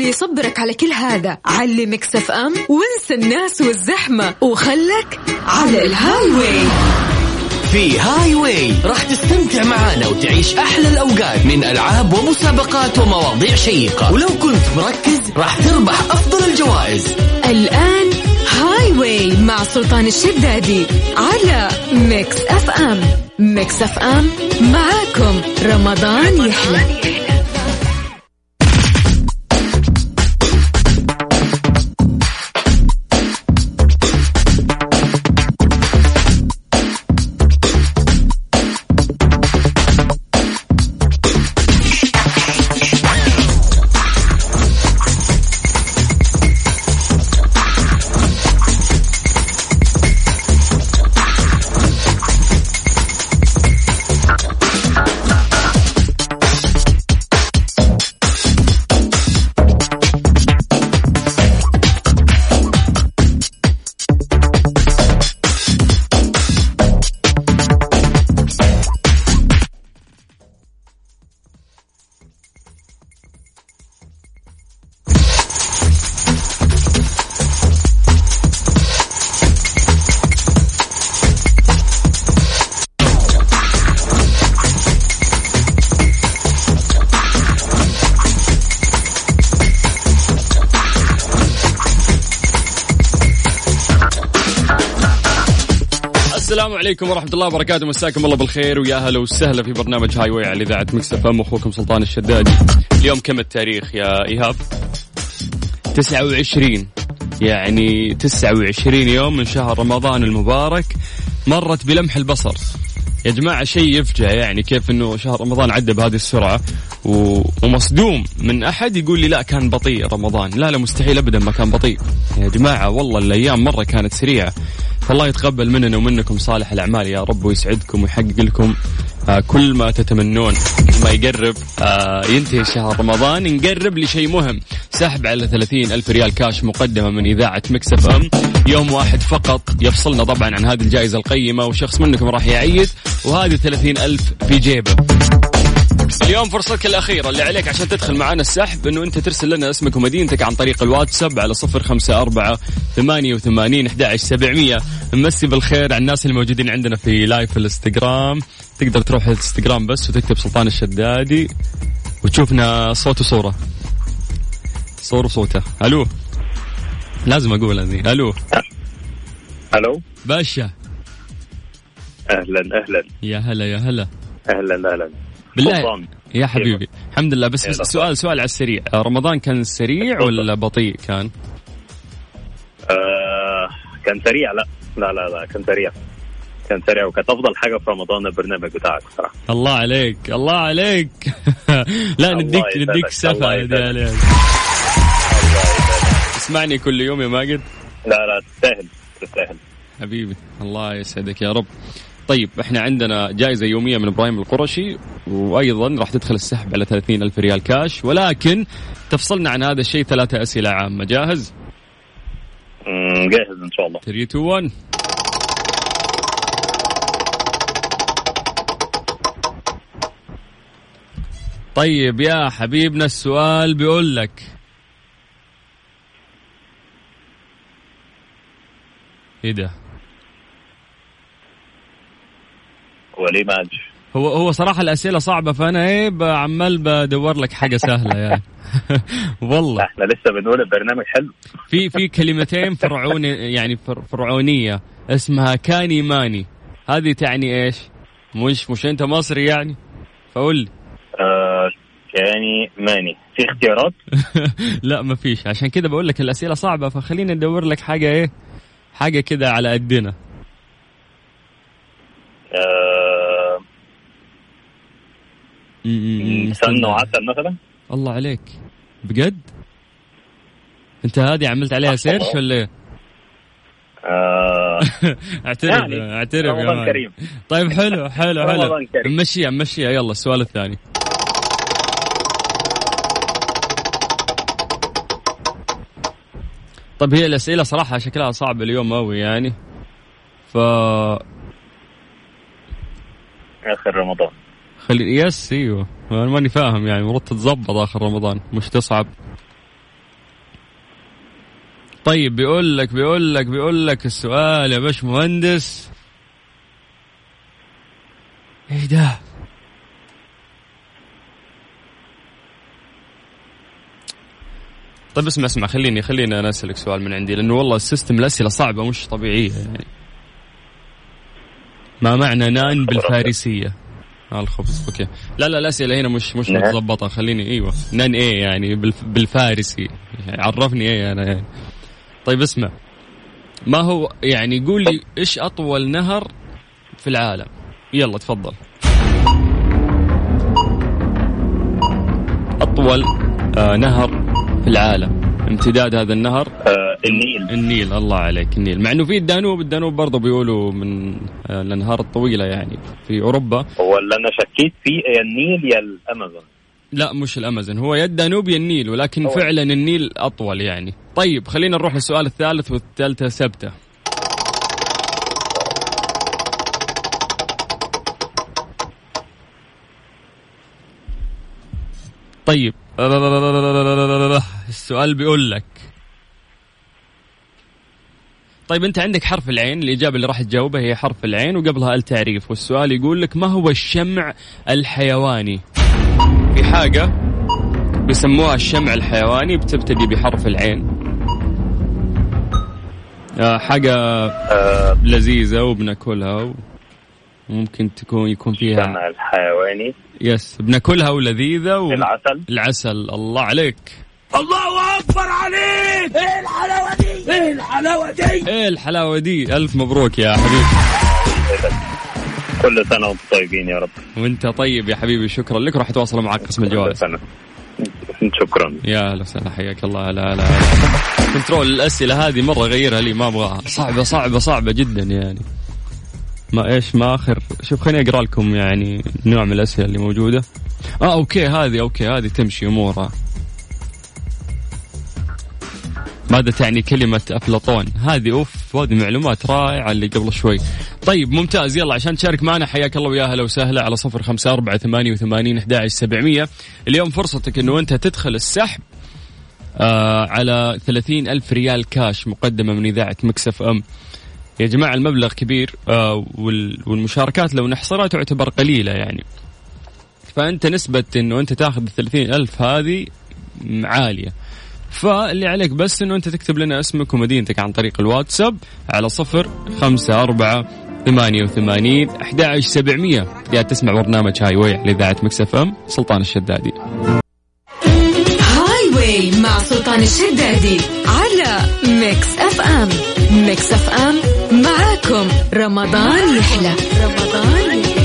اللي يصبرك على كل هذا. على ميكس اف ام وانسى الناس والزحمة وخلك على الهاي واي في هاي واي راح تستمتع معانا وتعيش أحلى الأوقات من ألعاب ومسابقات ومواضيع شيقة. ولو كنت مركز راح تربح أفضل الجوائز. الآن هاي واي مع سلطان الشدادي على ميكس أف أم. ميكس أف أم معاكم. رمضان يحلى. عليكم ورحمة الله وبركاته. مساكم الله بالخير ويا هلا وسهلا في برنامج هاي واي على إذاعة مكس اف ام أخوكم سلطان الشدادي اليوم كم التاريخ يا إيهاب؟ 29 يعني 29 يوم من شهر رمضان المبارك مرت بلمح البصر. يا جماعة شيء يفجع يعني كيف إنه شهر رمضان عدى بهذه السرعة. و... ومصدوم من أحد يقول لي لا كان بطيء رمضان. لا لا مستحيل ابدا ما كان بطيء. يا جماعة والله الأيام مرة كانت سريعة. فالله يتقبل مننا ومنكم صالح الأعمال يا رب ويسعدكم ويحقق لكم. كل ما تتمنون ما يقرب آه ينتهي شهر رمضان نقرب لشيء مهم. سحب على 30 ألف ريال كاش مقدمة من إذاعة مكسف أم. يوم واحد فقط. يفصلنا طبعا عن هذه الجائزة القيمة وشخص منكم راح يعيد وهذه 30 ألف في جيبه. اليوم فرصتك الأخيرة اللي عليك عشان تدخل معنا السحب أنه أنت ترسل لنا اسمك ومدينتك عن طريق الواتساب على صفر خمسة أربعة ثمانية وثمانين سبعمية. نمسي بالخير على الناس اللي موجودين عندنا في لايف الإنستغرام. تقدر تروح الإنستغرام بس وتكتب سلطان الشدادي وتشوفنا صوت وصورة. صور وصوته. ألو. لازم أقول هذه ألو. ألو. باشا. أهلا أهلا. يا هلا يا هلا. أهلا أهلا. بالله. سلطان. يا حبيبي. الحمد لله. بس, بس؟ سؤال سؤال على السريع. رمضان كان سريع. ولا بطيء كان؟ آه كان سريع. لا لا لا لا كان سريع. كان سريع وكانت افضل حاجة في رمضان البرنامج بتاعك صراحة الله عليك الله عليك. لا نديك نديك. عليك اسمعني كل يوم يا ماجد. لا لا تستاهل تستاهل. حبيبي الله يسعدك يا رب. طيب إحنا عندنا جائزة يومية من إبراهيم القرشي وأيضا راح تدخل السحب على 30 ألف ريال كاش ولكن تفصلنا عن هذا الشيء ثلاثة أسئلة عامة. جاهز؟ مم، جاهز إن شاء الله. 3 2 1 طيب يا حبيبنا السؤال بيقول لك إيه ده؟ وليه ما قالش؟ هو هو صراحة الأسئلة صعبة فأنا إيه عمال بدور لك حاجة سهلة يعني. والله. إحنا لسه بنقول البرنامج حلو. في في كلمتين فرعوني يعني فر- فرعونية اسمها كاني ماني. هذه تعني إيش؟ مش مش أنت مصري يعني؟ فقول لي. آه كاني ماني. في اختيارات؟ لا ما فيش. عشان كذا بقول لك الأسئلة صعبة فخلينا ندور لك حاجة إيه؟ حاجة كده على قدنا آه سمنه وعسل مثلا. الله عليك. بجد؟ انت هذه عملت عليها سيرش ولا إيه؟ آه. اعترف يعني اعترف يا رمضان. كريم. طيب حلو حلو حلو. رمضان كريم. مشيها مشيها يلا السؤال الثاني. طيب هي الأسئلة صراحة شكلها صعب اليوم أوي يعني. ف آخر رمضان. خلي yes إيوه. أنا ماني فاهم يعني المفروض تتظبط آخر رمضان مش تصعب. طيب بيقول لك بيقول لك بيقول لك السؤال يا باش مهندس إيه ده؟ طيب اسمع اسمع خليني خليني أنا أسألك سؤال من عندي لأنه والله ال system الأسئلة صعبة مش طبيعية يعني. ما معنى نان بالفارسية؟ آه الخبز. okay. لا لا الاسئله هنا مش مش نعم. متظبطة. خليني أيوه. نان إيه يعني؟ بالف بالفارسي. عرفني إيه أنا. يعني طيب اسمع. ما هو يعني قول لي إيش أطول نهر في العالم؟ يلا تفضل. أطول آه نهر في العالم. امتداد هذا النهر؟ آه النيل. النيل الله عليك النيل. مع إنه في الدانوب الدانوب برضه بيقولوا من آه، الأنهار الطويلة يعني في أوروبا. هو اللي أنا شكيت فيه يا النيل يا الأمازون. لا مش الأمازون. هو يا الدانوب يا النيل ولكن هو. فعلا النيل أطول يعني. طيب خلينا نروح للسؤال الثالث والثالثة ثابته طيب. السؤال بيقول لك. طيب أنت عندك حرف العين الإجابة اللي راح تجاوبها هي حرف العين وقبلها التعريف والسؤال يقول لك ما هو الشمع الحيواني؟ في حاجة بيسموها الشمع الحيواني بتبتدي بحرف العين. آه، حاجة آه لذيذة وبناكلها وممكن تكون يكون فيها الشمع الحيواني. يس بناكلها ولذيذة و... العسل. العسل. الله عليك. إيه الحلاوة دي؟ ألف مبروك يا حبيبي. كل سنة وأنتم طيبين يا رب. وأنت طيب يا حبيبي شكرا لك. راح أتواصل معك قسم كل الجوائز. سنة. شكرا. يا أهلا وسهلا حياك الله. لا لا. control الأسئلة هذه مرة غيرها لي ما أبغاها. صعبة صعبة صعبة جدا يعني. ما إيش ما آخر. شوف خليني أقرأ لكم يعني نوع من الأسئلة اللي موجودة. آه okay هذه okay هذه تمشي أمورها. ماذا تعني كلمة أفلاطون؟ هذه أوف هذه معلومات رائعة اللي قبل شوي. طيب ممتاز. يلا عشان تشارك معنا حياك الله ويا هلا وسهلا على صفر خمسة أربعة ثمانية وثمانين أحد سبعمية. اليوم فرصتك أنه أنت تدخل السحب آه على ثلاثين ألف ريال كاش مقدمة من إذاعة مكسف أم. يا جماعة المبلغ كبير آه وال- والمشاركات لو نحصرها تعتبر قليلة يعني. فأنت نسبة أنه أنت تاخذ الثلاثين ألف هذه عالية. فاللي عليك بس إنه أنت تكتب لنا اسمك ومدينتك عن طريق الواتساب على صفر خمسة أربعة ثمانية وثمانين أحد سبعمية. قاعد تسمع برنامج Highway على إذاعة Mix FM مع سلطان الشدادي. Highway مع سلطان الشدادي على Mix FM. Mix FM معاكم. رمضان يحلى. رمضان يحلى.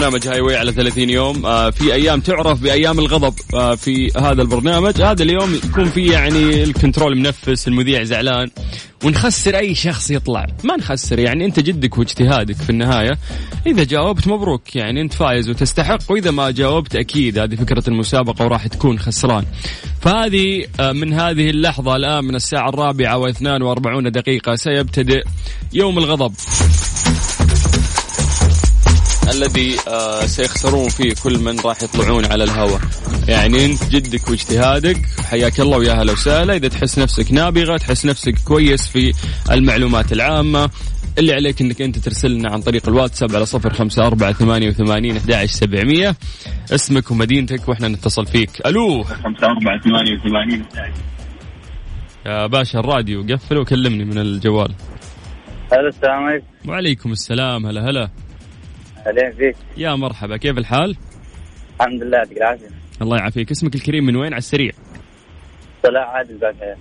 برنامج Highway على 30 يوم. آه في أيام تعرف بأيام الغضب آه في هذا البرنامج. هذا اليوم يكون في يعني ال control منفس المذيع زعلان. ونخسر أي شخص يطلع. ما نخسر يعني أنت جدك واجتهادك في النهاية. إذا جاوبت مبروك يعني أنت فايز وتستحق. وإذا ما جاوبت أكيد هذه فكرة المسابقة وراح تكون خسران. فهذه آه من هذه اللحظة الآن من الساعة الرابعة وإثنان وأربعون دقيقة سيبتدئ يوم الغضب. الذي آه سيخسرون فيه كل من راح يطلعون على الهواء. يعني انت جدك واجتهادك حياك الله ويا هلا وسهلا. إذا تحس نفسك نابغة تحس نفسك كويس في المعلومات العامة. اللي عليك إنك أنت ترسل لنا عن طريق الواتساب على صفر خمسة أربعة ثمانية وثمانين أحد سبعمية. اسمك ومدينتك وإحنا نتصل فيك. ألو. خمسة أربعة ثمانية وثمانين. يا باشا الراديو قفل وكلمني من الجوال. ألو السلام عليكم. وعليكم السلام. هلا هلا. اهلين فيك. يا مرحبا كيف الحال؟ الحمد لله يعطيك العافية. الله يعافيك. اسمك الكريم من وين؟ على السريع؟ صلاح عادل باشا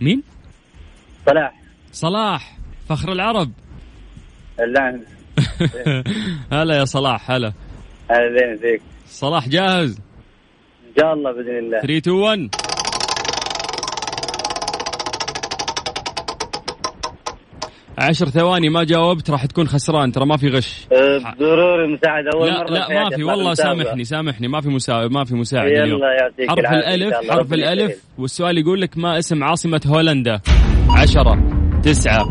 مين؟ صلاح. صلاح فخر العرب. لا هلا يا صلاح هلا. اهلين فيك. صلاح جاهز؟ إن شاء الله بإذن الله. 3 2 1 عشر ثواني ما جاوبت راح تكون خسران ترى ما في غش أه، ضروري مساعدة أول لا مرة لا ما في والله مسابقة. سامحني سامحني ما في مساعد ما في مساعد اليوم يلا يعطيك حرف الألف. حرف الألف. والسؤال يقول لك ما اسم عاصمة هولندا عشرة تسعة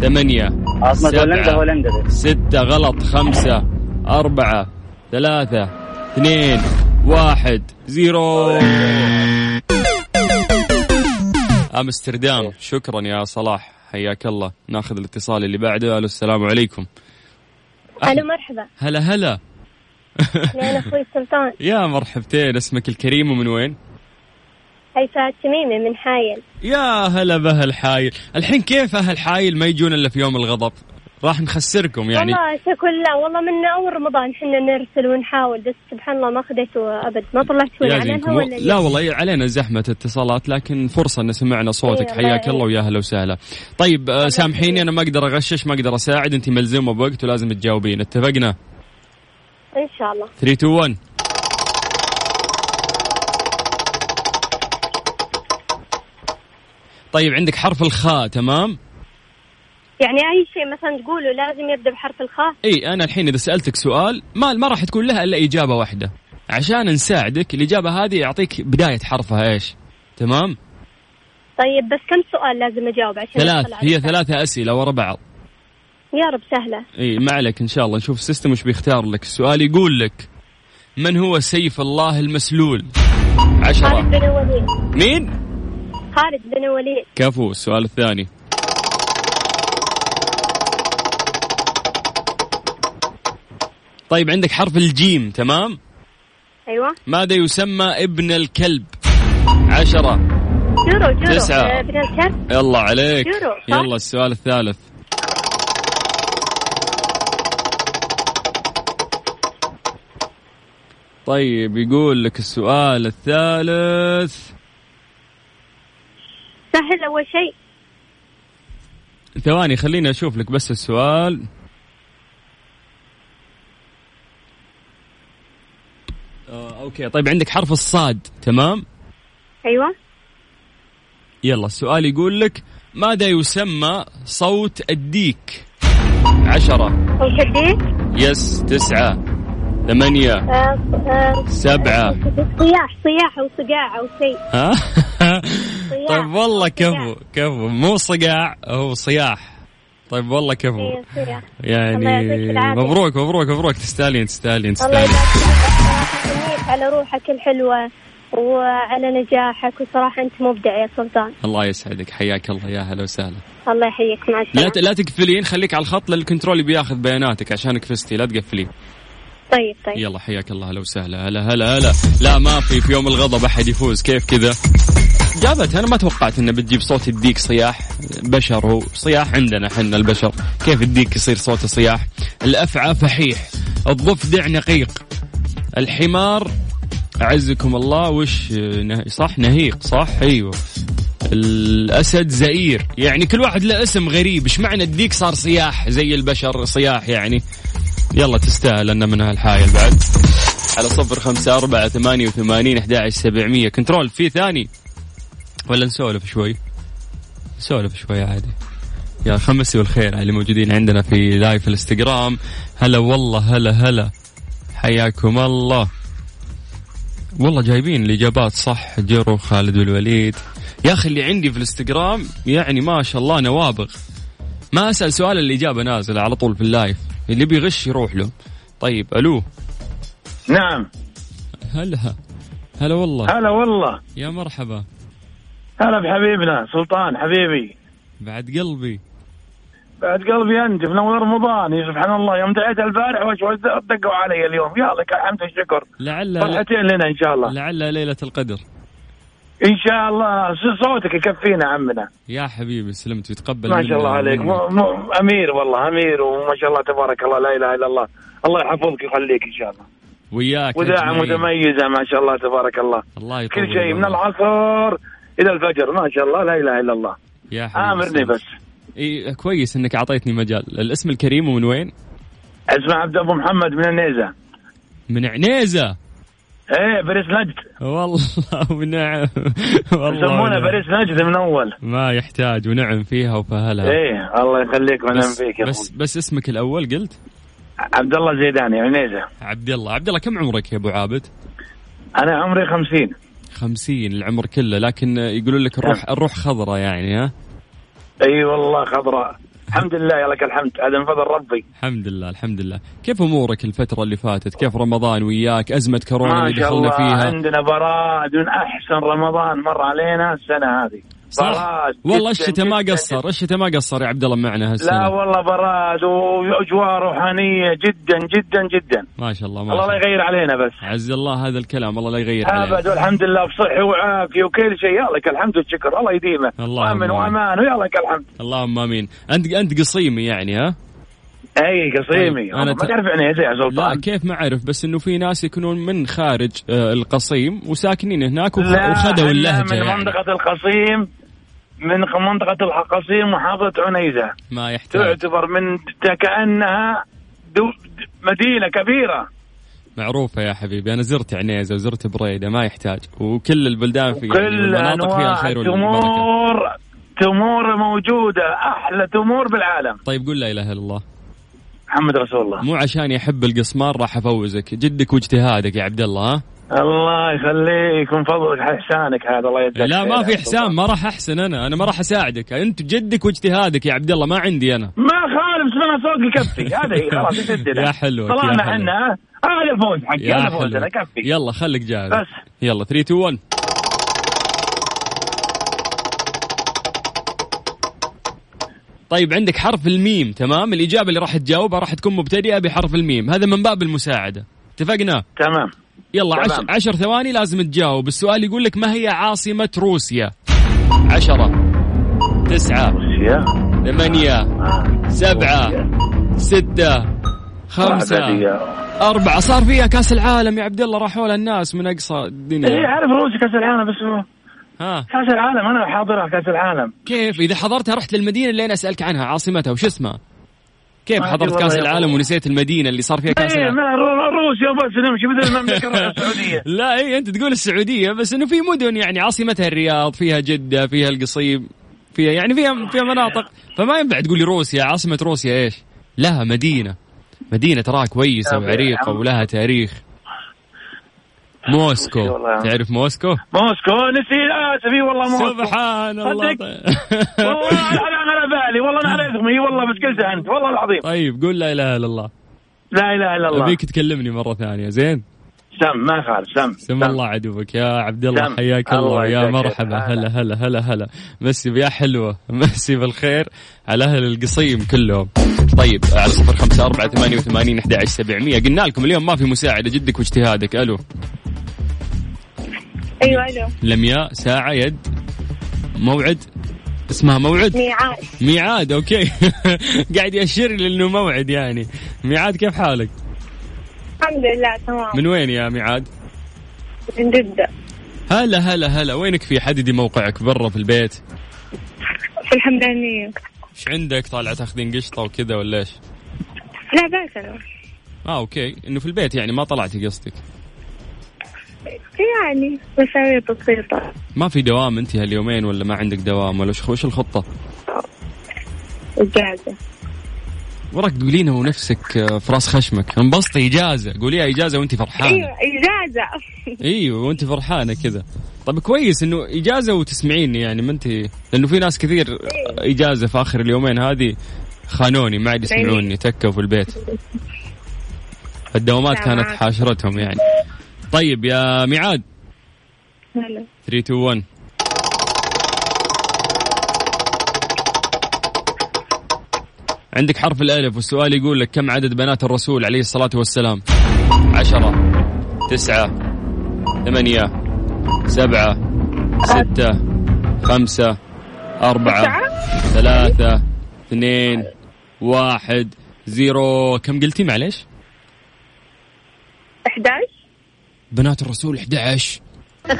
ثمانية عاصمة هولندا سبعة هولندا دي. ستة غلط خمسة أربعة ثلاثة اثنين واحد زيرو أمستردام شكرا يا صلاح حياك الله. ناخذ الاتصال اللي بعده. ألو السلام عليكم. ألو مرحبا. هلا هلا. أنا أخوي سلطان. يا مرحبتين. اسمك الكريم ومن وين؟ هيفاء التميمي من حايل. يا هلا بأهل حايل الحين كيف أهل حايل ما يجون إلا في يوم الغضب؟ راح نخسركم يعني. والله شكر الله والله من أول رمضان إحنا نرسل ونحاول بس سبحان الله ما خديته أبد ما طلعت وين يا على زينكم. الهوا ولا لا والله علينا زحمة اتصالات لكن فرصة إن سمعنا صوتك. إيه، حياك الله ويا هلا وسهلا. طيب آه، سامحيني أنا ما أقدر أغشش ما أقدر أساعد. أنت ملزومة بوقت ولازم تجاوبين. اتفقنا؟ إن شاء الله. 3 2 1 طيب عندك حرف الخاء تمام؟ يعني أي شيء مثلا تقوله لازم يبدأ بحرف الخاء؟ إي أنا الحين إذا سألتك سؤال ما ما راح تكون لها إلا إجابة واحدة. عشان نساعدك الإجابة هذه يعطيك بداية حرفها إيش؟ تمام؟ طيب بس كم سؤال لازم أجاوب عشان ثلاث. هي؟ ثلاثة أسئلة ورا بعض. يا رب سهلة. إي ما عليك إن شاء الله. نشوف ال system وش بيختار لك. السؤال يقول لك من هو سيف الله المسلول؟ خالد عشرة بن الوليد مين؟ خالد بن الوليد كفو السؤال الثاني. طيب عندك حرف الجيم تمام؟ أيوه. ماذا يسمى ابن الكلب؟ عشرة. جورو جورو تسعة. آه، بن الكلب. يلا عليك؟ يلا السؤال الثالث. طيب يقول لك السؤال الثالث. سهل أول شيء. ثواني خليني أشوف لك بس السؤال آه، أوكي طيب عندك حرف الصاد تمام؟ أيوه. يلا السؤال يقول لك ماذا يسمى صوت الديك؟ عشرة. أو شديد يس تسعة. ثمانية. آه، آه، سبعة. صياح صياح أو صقاع أو شيء. طيب والله كفو. كفو. مو صقاع هو صياح. طيب والله كفو. إيه، يعني. مبروك مبروك مبروك. تستاهلين تستاهلين تستاهلين. يبارك على روحك الحلوة وعلى نجاحك وصراحة أنت مبدع يا سلطان. الله يسعدك. حياك الله يا هلا وسهلا. الله يحييك مع لا السلامة ت- لا تقفلين خليك على الخط للكنترول بياخذ بياناتك عشانك فزتي لا تقفلين. طيب طيب. يلا حياك الله هلا وسهلا هلا هلا هلا. لا ما في في يوم الغضب أحد يفوز. كيف كذا؟ جابت أنا ما توقعت إنه بتجيب صوت الديك صياح بشر. هو صياح عندنا حنا البشر. كيف الديك يصير صوته صياح؟ الأفعى فحيح الضفدع نقيق. الحمار أعزكم الله وش. صح؟ نهيق صح؟ أيوه. الأسد زئير. يعني كل واحد له اسم غريب. إيش معنى الديك صار صياح زي البشر صياح يعني؟ يلا تستاهل أن من هالحايل بعد. على صفر خمسة أربعة ثمانية وثمانين أحد سبعمية. control في ثاني. ولا نسولف شوي؟ نسولف شوي عادي. يا خمسي والخير اللي موجودين عندنا في live الإنستغرام. هلا والله هلا هلا. حياكم الله. والله جايبين الإجابات صح جرو خالد والوليد. يا أخي اللي عندي في الإنستغرام يعني ما شاء الله نوابغ. ما أسأل سؤال الإجابة نازلة على طول في ال live. اللي بيغش يروح له. طيب ألو. نعم. هلا. هلا والله. هلا والله. يا مرحبا. هلا بحبيبنا سلطان حبيبي. بعد قلبي. قلبي انجف نور رمضان سبحان الله يوم دعيت البارح وش دقوا علي اليوم؟ يا لك الحمد والشكر لعل فرحتين لنا إن شاء الله. لعل ليلة القدر. إن شاء الله. صوتك يكفينا عمنا. يا حبيبي سلمت ويتقبل ما شاء الله عليك. م- م- أمير والله أمير وما شاء الله تبارك الله لا إله إلا الله. الله يحفظك ويخليك إن شاء الله. وياك وذاعه أجمعين. متميزة ما شاء الله تبارك الله. الله يطول كل شيء من. العصر إلى الفجر ما شاء الله لا إله إلا الله. يا حبيبي آمرني سلمت. بس. إيه كويس إنك أعطيتني مجال. الاسم الكريم ومن وين؟ اسمع عبد أبو محمد من النيزة. من عنيزة؟ إيه بريس نجد. والله ونعم والله يسمونه ونعم. بريس نجد من أول. ما يحتاج ونعم فيها وفهلها. إيه الله يخليك ونعم بس, فيك يا بس. بس اسمك الأول قلت؟ عبد الله زيداني عنيزة. عبد الله. عبد الله كم عمرك يا أبو عابد؟ أنا عمري خمسين. خمسين العمر كله. لكن يقولون لك الروح الروح خضراء يعني ها؟ اي والله خضراء. الحمد لله يا لك الحمد. هذا من فضل ربي. الحمد لله الحمد لله. كيف أمورك الفترة اللي فاتت؟ كيف رمضان وياك؟ أزمة كورونا اللي دخلنا الله فيها. عندنا براد من أحسن رمضان مر علينا السنة هذه. صح براد والله الشتاء ما قصر الشتاء ما قصر يا عبد الله معنا لا هالسنه والله براد وأجواء روحانية جدا جدا جدا. ما شاء الله ما الله شاء لا الله. يغير علينا بس. عز الله هذا الكلام الله لا يغير عليه أبد والحمد لله بصحه وعافية وكل شيء. يا لك الحمد والشكر الله يديمه. اللهم آمين. وأمان ويا لك الحمد. اللهم آمين. أنت أنت قصيمي يعني ها؟ أي قصيمي. طيب، أنا ما ت- تعرف عنيزه يا لا سلطان كيف ما أعرف بس إنه في ناس يكونون من خارج آه، القصيم وساكنين هناك وخ- لا، وخذوا اللهجة من يعني. منطقة القصيم من منطقة القصيم محافظة عنيزة. ما يحتاج. تعتبر من كأنها دو مدينة كبيرة. معروفة يا حبيبي أنا زرت عنيزة وزرت بريدة ما يحتاج. وكل البلدان في يعني كل المناطق فيها أنواع الخير التمور تمور موجودة أحلى تمور بالعالم. طيب قول لا إله إلا الله. محمد رسول الله. مو عشان يحب القصمار راح أفوزك. جدك واجتهادك يا عبد الله. ها الله يخليك من فضلك احسانك هذا الله يجزاك لا ما في. احسان ما راح أحسن أنا. أنا ما راح أساعدك. أنت جدك واجتهادك يا عبد الله ما عندي أنا. ما خالف اسمها صوت يكفي هذا هي خلاص يا حلوك، يا طلعنا. إحنا. هذا الفوز حقي هذا فوزنا حلو كفي. يلا خليك جاهز. بس. يلا 3 2 1 طيب عندك حرف الميم تمام؟ الإجابة اللي راح تجاوبها راح تكون مبتدئة بحرف الميم. هذا من باب المساعدة. اتفقنا؟ تمام. يلا. تمام. عشر ثواني لازم تجاوب. السؤال يقول لك ما هي عاصمة روسيا؟ عشرة تسعة يا ثمانية سبعة ستة خمسة أربعة. صار فيها كأس العالم يا عبد الله راحوا لها الناس من أقصى الدنيا. عارف روسيا كأس العالم بس ها. كأس العالم أنا حاضرها كأس العالم. كيف؟ إذا حضرتها رحت للمدينة اللي أنا أسألك عنها عاصمتها وش اسمها؟ كيف حضرت يا العالم. ونسيت المدينة اللي صار فيها كأس إيه العالم؟ روسيا بس نمشي مثل المملكه السعودية؟ لا اي أنت تقول السعودية بس إنه في مدن يعني عاصمتها الرياض فيها جدة فيها القصيم فيها يعني فيها فيها مناطق. فما ينفع تقول لي روسيا عاصمة روسيا إيش؟ لها مدينة. مدينة تراها كويسة وعريقة ولها تاريخ. موسكو. تعرف موسكو؟ موسكو. نسيت. اسف إي والله موسكو. سبحان الله. والله أنا على بالي. والله أنا على اثمي والله بس قلتها أنت. والله العظيم. طيب قول لا إله إلا الله. لا إله إلا الله. أبيك تكلمني مرة ثانية. زين؟ سم ما يخالف سم. سم الله عدوك يا عبد الله سم. حياك الله. الله يا مرحبا. هلا هلا هلا هلا. مسي يا حلوة. مسي بالخير. على أهل القصيم كلهم. طيب على صفر خمسة أربعة ثمانية وثمانين أحد عشر سبعمية. قلنا لكم اليوم ما في مساعدة. جدك واجتهادك. ألو. أيوه ألو. لمياء ساعة يد. موعد. اسمها موعد؟ ميعاد. ميعاد أوكي. قاعد يأشر لي انه موعد يعني. ميعاد كيف حالك؟ الحمد لله تمام. من وين يا ميعاد؟ من جدة. هلا هلا هلا. وينك في حددي موقعك برا في البيت؟ في الحمدانية. إيش عندك؟ طالعة تاخذين قشطة وكذا ولا إيش؟ لا بأس أنا. آه أوكي. إنه في البيت يعني ما طلعتي قصدك. يعني مشاريع بسيطة. ما في دوام أنت هاليومين ولا ما عندك دوام ولا وش الخطة؟ إجازة. وراك تقولينها ونفسك آه، في راس خشمك. انبسطي إجازة. قوليها إجازة وانت فرحانة. أيوة إجازة. إيوه وانت فرحانة كذا. طب كويس إنه إجازة وتسمعيني يعني ما أنت لأنه في ناس كثير إجازة في آخر اليومين هذه خانوني ما عاد يسمعوني تكوا في البيت. الدوامات كانت. حاشرتهم يعني. طيب يا ميعاد. هلا. 3 2 1 عندك حرف الألف والسؤال يقول لك كم عدد بنات الرسول عليه الصلاة والسلام؟ عشرة تسعة ثمانية سبعة ستة خمسة أربعة ثلاثة اثنين واحد زيرو. كم قلتي معلش 11 بنات الرسول 11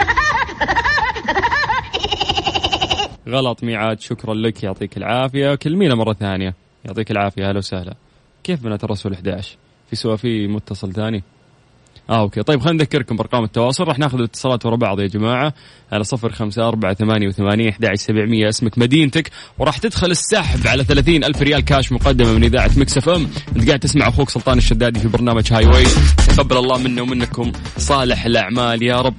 غلط ميعاد شكرا لك يعطيك العافية. كلمينا مرة ثانية. يعطيك العافية أهلا وسهلا. كيف بنات الرسول 11 في سوا في متصل ثاني؟ آه okay. طيب خلينا نذكركم بأرقام التواصل. راح ناخذ الاتصالات ورا بعض يا جماعة. على صفر خمسة أربعة ثمانية وثمانين سبعمية. اسمك مدينتك. وراح تدخل السحب على ثلاثين ألف ريال كاش مقدمة من إذاعة Mix FM. أنت قاعد تسمع أخوك سلطان الشدادي في برنامج Highway. تقبل الله منا ومنكم صالح الأعمال. يا رب.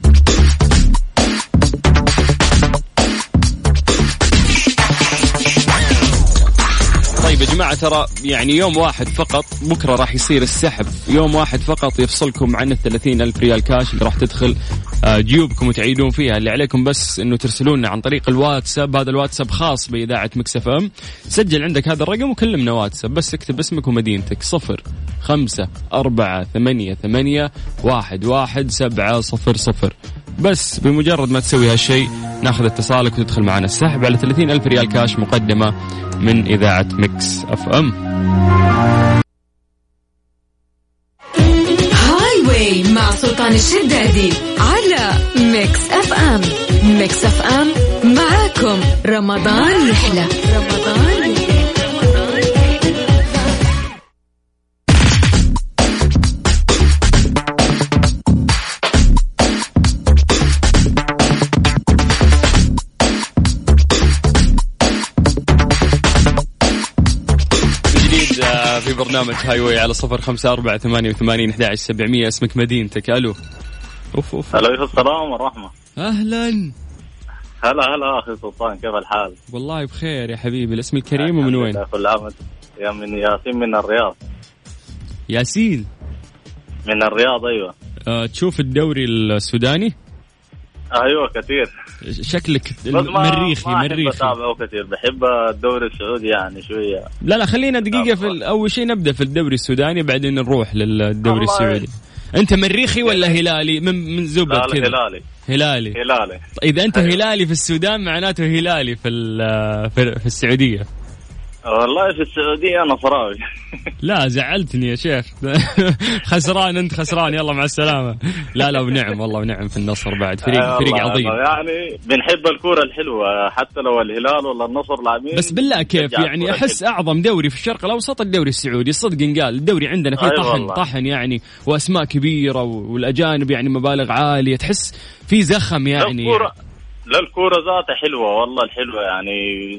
جماعة ترى يعني يوم واحد فقط بكرة راح يصير السحب. يوم واحد فقط يفصلكم عن الثلاثين ألف ريال كاش اللي راح تدخل آه، جيوبكم وتعيدون فيها. اللي عليكم بس إنه ترسلونا عن طريق الواتساب هذا الواتساب خاص بإذاعة Mix FM. سجل عندك هذا الرقم وكلمنا واتساب. بس اكتب اسمك ومدينتك. صفر خمسة أربعة ثمانية ثمانية واحد واحد سبعة صفر صفر. بس بمجرد ما تسوي هالشيء ناخذ اتصالك وتدخل معنا. السحب على 30 ألف ريال كاش مقدمة من إذاعة Mix FM. Highway مع سلطان الشدادي على Mix FM. Mix FM معاكم. رمضان يحلى. رمضان يحلى. برنامج هاي واي على صفر خمسة أربعة ثمانية وثمانين أحد سبعمية. اسمك مدينتك. ألو. أوف أوف. عليكم السلام والرحمة. أهلا. هلا هلا أخي سلطان كيف الحال؟ والله بخير يا حبيبي. الاسم الكريم ومن وين؟ كل عام يا من ياسين من الرياض. ياسين. من الرياض أيوة. آه، تشوف الدوري السوداني؟ أيوة كثير. شكلك مريخي مريخي. أتابعه كثير. بحب الدوري السعودي يعني شوية. لا لا خلينا دقيقة في أول شيء نبدأ في الدوري السوداني بعدين نروح للدوري السعودي. أنت مريخي ولا هلالي؟ من من زبد كذا. هلالي. هلالي. هلالي. إذا أنت أيوة. هلالي في السودان معناته هلالي في في السعودية. والله في السعودية نصراوي لا زعلتني يا شيخ. خسران أنت خسران. يلا مع السلامة. لا لا ونعم والله ونعم في النصر بعد. فريق آه فريق عظيم. يعني بنحب الكورة الحلوة حتى لو الهلال ولا النصر لاعبين. بس بالله كيف؟ يعني الحلوة. أعظم دوري في الشرق الأوسط الدوري السعودي. صدق قال الدوري عندنا فيه طحن والله. طحن يعني وأسماء كبيرة والأجانب يعني مبالغ عالية. تحس في زخم يعني. لا الكورة ذاتها حلوة والله الحلوة يعني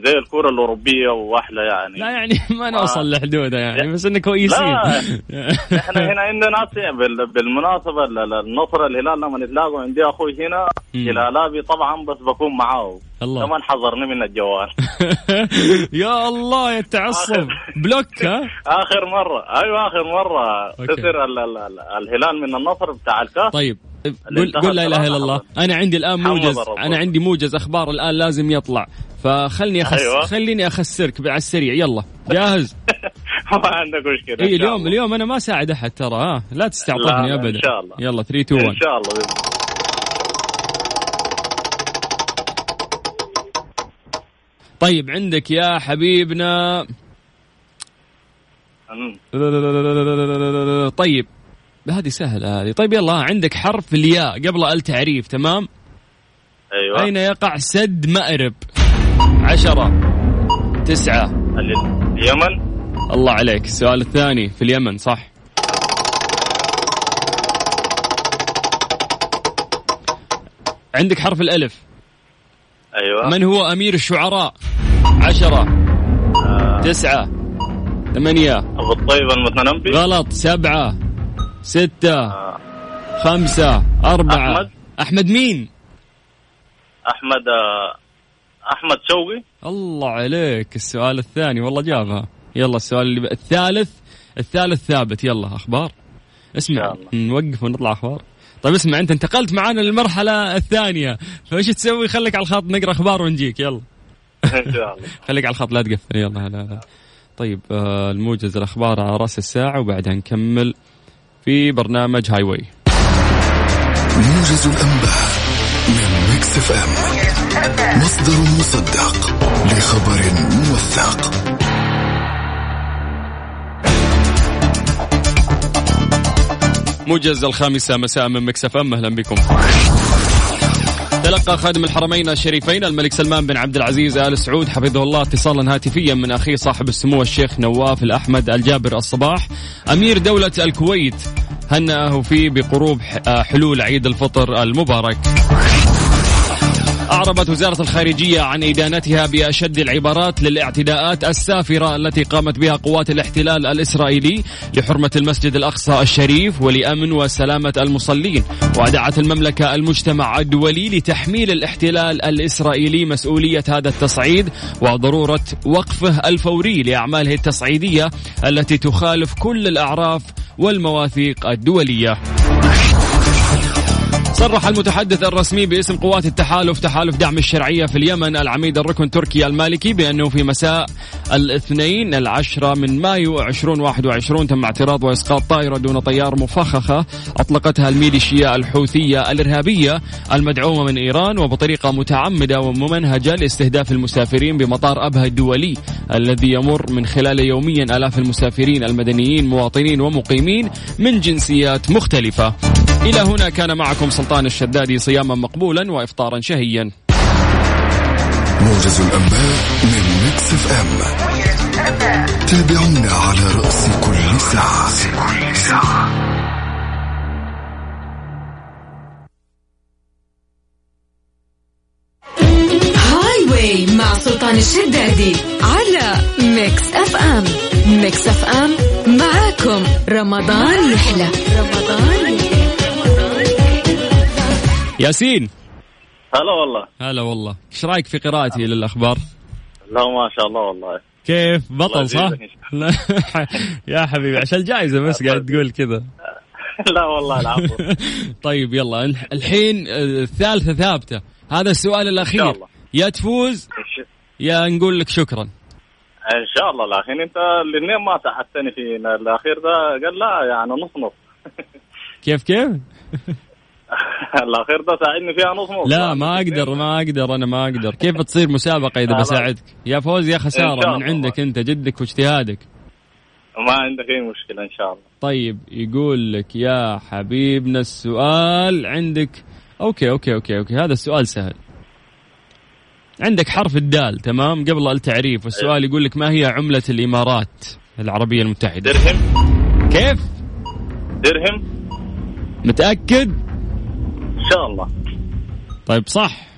زي الكورة الأوروبية وأحلى يعني. لا يعني ما نوصل لحدودها يعني بس إنه كويسين. لا. إحنا هنا عندنا ناس يعني بال- بالمناسبة ال- ال- النصر الهلال لما نتلاقوا عندي أخوي هنا. هلالابي طبعا بس بكون معاه. الله. كمان حذرني من الجوال. يا الله يا التعصب. بلوك ها؟ آخر مرة. أيوة آخر مرة. خسر ال- ال- ال- الهلال من النصر بتاع الكاس. طيب. انتهى قول لا إله إلا الله. أنا عندي الآن موجز. أنا عندي موجز أخبار الآن لازم يطلع فخلني أخس... أيوة. خليني أخسرك على السريع يلا جاهز ما عندك مشكلة إن اي اليوم الله. اليوم أنا ما ساعد أحد ترى ها لا لا، تستعطفني ابدا إن شاء الله. يلا 3 2 1 إن شاء الله طيب عندك يا حبيبنا مم. طيب هذه سهلة هذه. طيب يلا عندك حرف الياء قبل التعريف تمام؟ أيوة. أين يقع سد مأرب؟ عشرة تسعة. ال- اليمن؟ الله عليك. السؤال الثاني في اليمن صح. عندك حرف الألف؟ أيوة. من هو أمير الشعراء؟ عشرة آه، تسعة ثمانية. أبو الطيب المتنبي غلط سبعة. ستة آه، خمسة أربعة. أحمد. أحمد مين؟ أحمد آه، أحمد شوقي؟ الله عليك السؤال الثاني والله جابها. يلا السؤال اللي. الثالث الثالث ثابت. يلا أخبار؟ اسمع نوقف ونطلع أخبار. طيب اسمع أنت انتقلت معانا للمرحلة الثانية. فإيش تسوي؟ خليك على الخط نقرأ أخبار ونجيك. يلا. إن شاء الله. خليك على الخط لا تقفل. يلا لا لا طيب آه الموجز الأخبار على رأس الساعة وبعدها نكمل. في برنامج Highway موجز الأنباء من Mix FM مصدر مصدق لخبر موثق. موجز الخامسة مساء من مكسف أم أهلا بكم. تلقى خادم الحرمين الشريفين الملك سلمان بن عبد العزيز آل سعود حفظه الله اتصالا هاتفيا من أخيه صاحب السمو الشيخ نواف الأحمد الجابر الصباح. أمير دولة الكويت هنأه فيه بقروب ح- حلول عيد الفطر المبارك. أعربت وزارة الخارجية عن إدانتها بأشد العبارات للاعتداءات السافرة التي قامت بها قوات الاحتلال الإسرائيلي لحرمة المسجد الأقصى الشريف ولأمن وسلامة المصلين. ودعت المملكة المجتمع الدولي لتحميل الاحتلال الإسرائيلي مسؤولية هذا التصعيد وضرورة وقفه الفوري لأعماله التصعيدية التي تخالف كل الأعراف والمواثيق الدولية. صرح المتحدث الرسمي باسم قوات التحالف تحالف دعم الشرعية في اليمن العميد الركن تركي المالكي بأنه في مساء الاثنين العشرة من مايو 2021 تم اعتراض وإسقاط طائرة دون طيار مفخخة أطلقتها الميليشيا الحوثية الإرهابية المدعومة من إيران وبطريقة متعمدة وممنهجة لاستهداف المسافرين بمطار أبها الدولي الذي يمر من خلاله يوميا آلاف المسافرين المدنيين مواطنين ومقيمين من جنسيات مختلفة. إلى هنا كان معكم سلطان الشدادي صياما مقبولا وإفطارا شهيا. موجز الأنباء من Mix FM. تابعونا على رأس كل ساعة. Highway مع سلطان الشدادي على Mix FM. Mix FM معاكم. رمضان يحلى. رمضان يحلى. ياسين. هلا والله. هلا والله. إيش رأيك في قراءتي للأخبار؟ لا ما شاء الله والله. كيف؟ بطل صح؟ لا يا حبيبي عشان الجائزة بس قاعد تقول كذا. لا والله العفو. طيب يلا. الحين آه، الثالثة ثابتة. هذا السؤال الله. يا تفوز يا نقول لك شكرا. إن شاء الله. الأخير أنت الاثنين ما ساعدتني في الأخير ده. قال لا يعني نص نص. كيف كيف؟ الاخير ده ساعدني فيها نص نص. لا ما أقدر ما أقدر أنا ما أقدر. كيف تصير مسابقة إذا. بساعدك؟ يا فوز يا شاء من. عندك أنت جدك واجتهادك. ما عندك أي مشكلة إن شاء الله. طيب يقول لك يا حبيبنا السؤال عندك. okay okay okay okay. هذا السؤال سهل. عندك حرف الدال تمام؟ قبل التعريف والسؤال يقول لك ما هي عملة الإمارات العربية المتحدة؟ درهم. كيف؟ درهم. متأكد؟ ان شاء الله. طيب صح.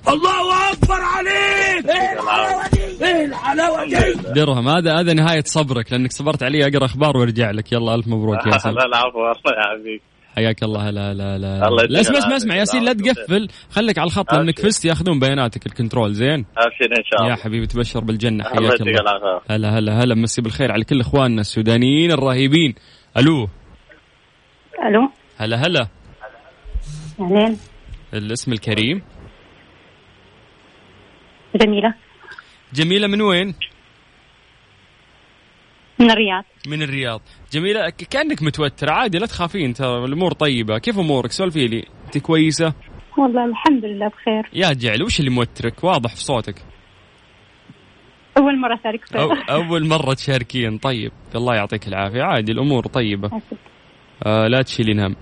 درهم هذا هذا نهاية صبرك لأنك صبرت علي أقرأ أخبار وأرجع لك. يلا ألف مبروك يا سلام لا العفو الله يعافيك. حياك الله. لا لا لا الله لا اسمع اسمع. اسمع ياسين لا الله تقفل. خليك على الخط لأنك أبشر. فزت. ياخذون بياناتك الكنترول. زين؟ ابشر إن شاء يا الله. حبيبي تبشر بالجنة. الله حياك الله. هلا هلا هلا. مسي بالخير على كل إخواننا السودانيين الرهيبين. ألو. ألو. هلا هلا. أهلين. الاسم الكريم. جميلة. جميلة من وين؟ من الرياض. من الرياض. جميلة كأنك متوترة عادي لا تخافين ترى الأمور طيبة. كيف أمورك؟ سولفي لي. أنت كويسة؟ والله الحمد لله بخير. يا جعل وش اللي موترك؟ واضح في صوتك. أول مرة أشارك أو أول مرة تشاركين. طيب الله يعطيك العافية. عادي الأمور طيبة. آه لا تشيلين هم.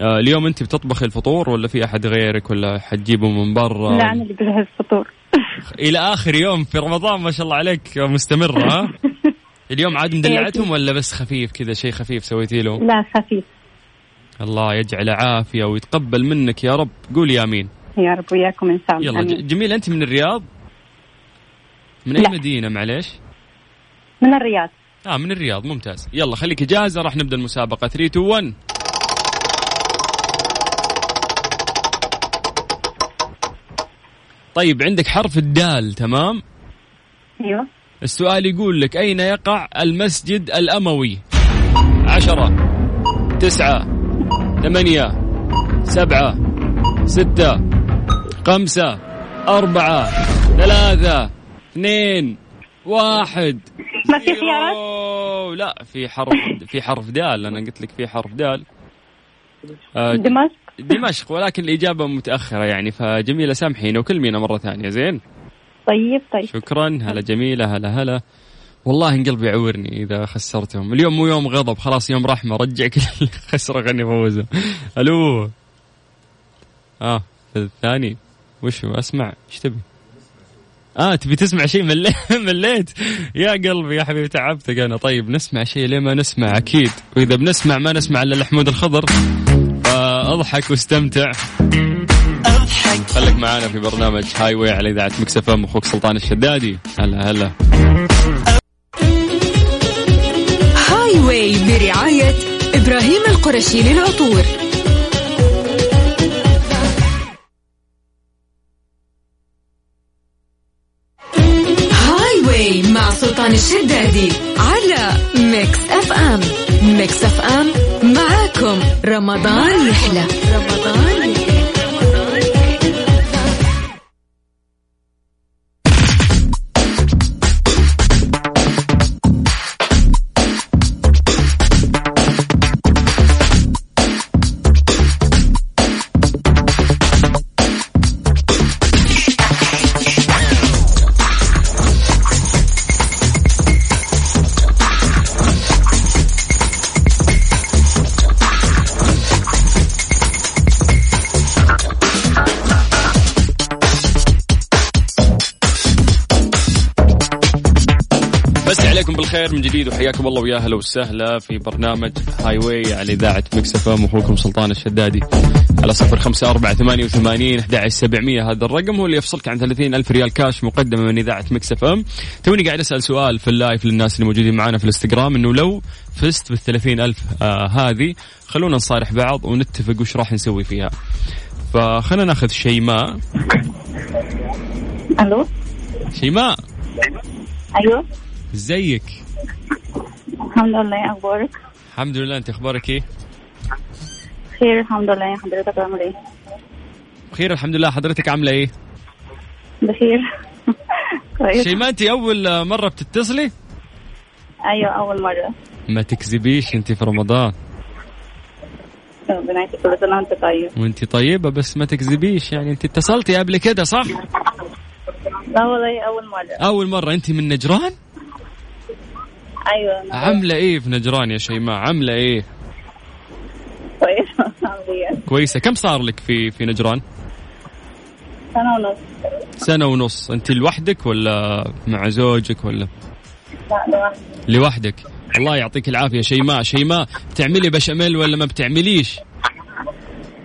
آه اليوم أنت بتطبخي الفطور ولا في أحد غيرك ولا حتجيبه من برا؟ لا أنا اللي بجهز فطور إلى آخر يوم في رمضان ما شاء الله عليك مستمرة ها؟ اليوم عاد مدلعتهم ولا بس خفيف كذا شيء خفيف سويتي لهم؟ لا خفيف. الله يجعل عافية ويتقبل منك يا رب. قول آمين. يا رب وياكم إن شاء الله. يلا آمين. جميل أنت من الرياض؟ من أي لا. مدينة معليش؟ من الرياض. آه من الرياض ممتاز. يلا خليك جاهزة راح نبدأ المسابقة. 3 2 1 طيب عندك حرف الدال تمام؟ أيوه. السؤال يقول لك أين يقع المسجد الأموي؟ عشرة تسعة ثمانية سبعة ستة خمسة أربعة ثلاثة اثنين واحد. ما في خيارات؟ زيرو. لا في حرف في حرف دال. أنا قلت لك في حرف دال. آه، دمشق. دمشق ولكن الإجابة متأخرة يعني فجميلة سامحينا وكلمينا مرة ثانية زين؟ طيب طيب. شكرا هلا جميلة هلا هلا. والله إن قلبي يعورني إذا خسرتهم. اليوم مو يوم غضب خلاص يوم رحمة رجع كل خسره غني فوزه ألو. آه الثاني. وش أسمع إيش تبي؟ آه تبي تسمع شيء مليت مليت يا قلبي يا حبيبي تعبتك أنا. طيب نسمع شيء ليه ما نسمع؟ أكيد. وإذا بنسمع ما نسمع إلا الحمود الخضر. فاضحك واستمتع. خليك معانا في برنامج Highway على إذاعة Mix FM أخوك سلطان الشدادي. هلا هلا. Highway برعاية إبراهيم القرشي للعطور. سلطان الشدادي على Mix FM. Mix FM معاكم. رمضان يحلى. رمضان بالخير من جديد وحياكم الله ويا أهلا وسهلا في برنامج Highway على إذاعة Mix FM أخوكم سلطان الشدادي على صفر خمسة أربعة ثمانية وثمانين أحد سبعمية. هذا الرقم هو اللي يفصلك عن ثلاثين ألف ريال كاش مقدمة من إذاعة Mix FM توني قاعد أسأل سؤال في ال live للناس اللي موجودين معنا في الإنستغرام إنه لو فزت بالثلاثين ألف آه هذه خلونا نصارح بعض ونتفق وش راح نسوي فيها. فخلنا ناخذ شيماء ألو؟ شيماء أيوه. ازيك الحمد لله إيه أخبارك؟ الحمد لله أنت أخبارك إيه؟ خير الحمد لله. حضرتك عامل إيه؟ بخير الحمد لله. حضرتك عاملة إيه؟ بخير. كويس. شيماء أنت أول مرة بتتصلي؟ أيوه أول مرة. ما تكذبيش أنت في رمضان. ربنا يعطيك كل سنة وأنت طيب. وأنت طيبة بس ما تكذبيش. يعني أنت اتصلتي قبل كده صح؟ لا والله أول مرة. أول مرة. أنت من نجران؟ أيوه. عاملة إيه في نجران يا شيماء؟ عاملة إيه؟ كويس الحمد لله. كويسة. كم صار لك في في نجران؟ سنة ونص. سنة ونص. أنت لوحدك ولا مع زوجك ولا؟ لا لوحدي. لوحدك. الله يعطيك العافية شيماء. شيماء بتعملي بشاميل ولا ما بتعمليش؟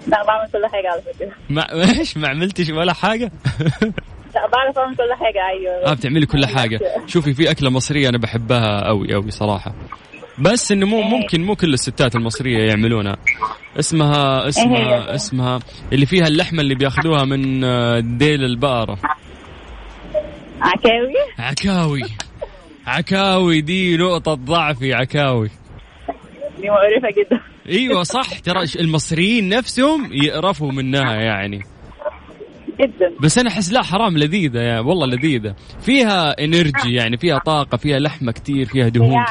لا بعمل كل حاجة على فكرة. ما إيش ما عملتش ولا حاجة؟ لا بعرف اعمل كل حاجة أيوه. آه بتعملي كل حاجة. شوفي في أكلة مصرية أنا بحبها قوي قوي صراحة. بس إنه مو ممكن مو كل الستات المصرية يعملونها. اسمها اسمها اسمها اللي فيها اللحمة اللي بياخذوها من آه، ديل البقرة. عكاوي؟ عكاوي. عكاوي دي نقطة ضعفي عكاوي. دي مقرفة جدا. أيوه صح. ترى المصريين نفسهم يقرفوا منها يعني. جدا. بس أنا أحس لا حرام لذيذة يا والله لذيذة. فيها انرجي يعني فيها طاقة فيها لحمة كتير فيها دهون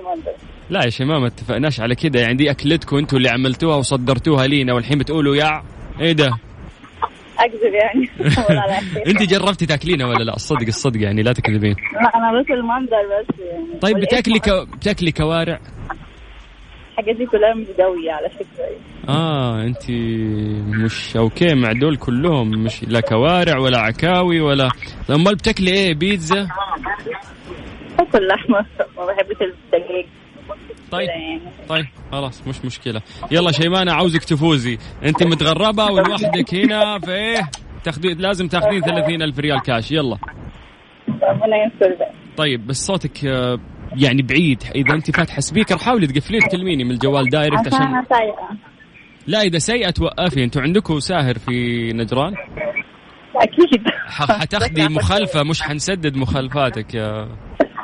المنظر لا يا شباب ما اتفقناش على كده. يعني دي أكلتكم أنتوا اللي عملتوها وصدرتوها لينا والحين بتقولوا يا إيه ده؟ أكذب يعني. أنت جربتي تاكلينها ولا لا؟ الصدق الصدق يعني لا تكذبين. لا أنا بس المنظر بس يعني. طيب بتاكلي ك... بتاكلي كوارع؟ الحاجات دي كلها مش جوية على فكرة. آه انت مش أوكي مع دول كلهم مش لا كوارع ولا عكاوي ولا أمال بتاكلي إيه؟ بيتزا؟ باكل لحمة ما بحبش الدجاج. طيب يعني. طيب خلاص مش مشكلة. يلا شيماء أنا عاوزك تفوزي. انت متغربة ولوحدك هنا فإيه؟ تاخذي لازم تاخذين 30 ألف ريال كاش يلا. ربنا يستر طيب بس صوتك آه، يعني بعيد. إذا أنت فاتحة speaker حاولي تقفليه تكلميني من الجوال direct عشان أنا لا إذا سايقة توقفي أنتوا عندكم ساهر في نجران؟ أكيد. ح- حتاخدي مخالفة مش حنسدد مخالفاتك يا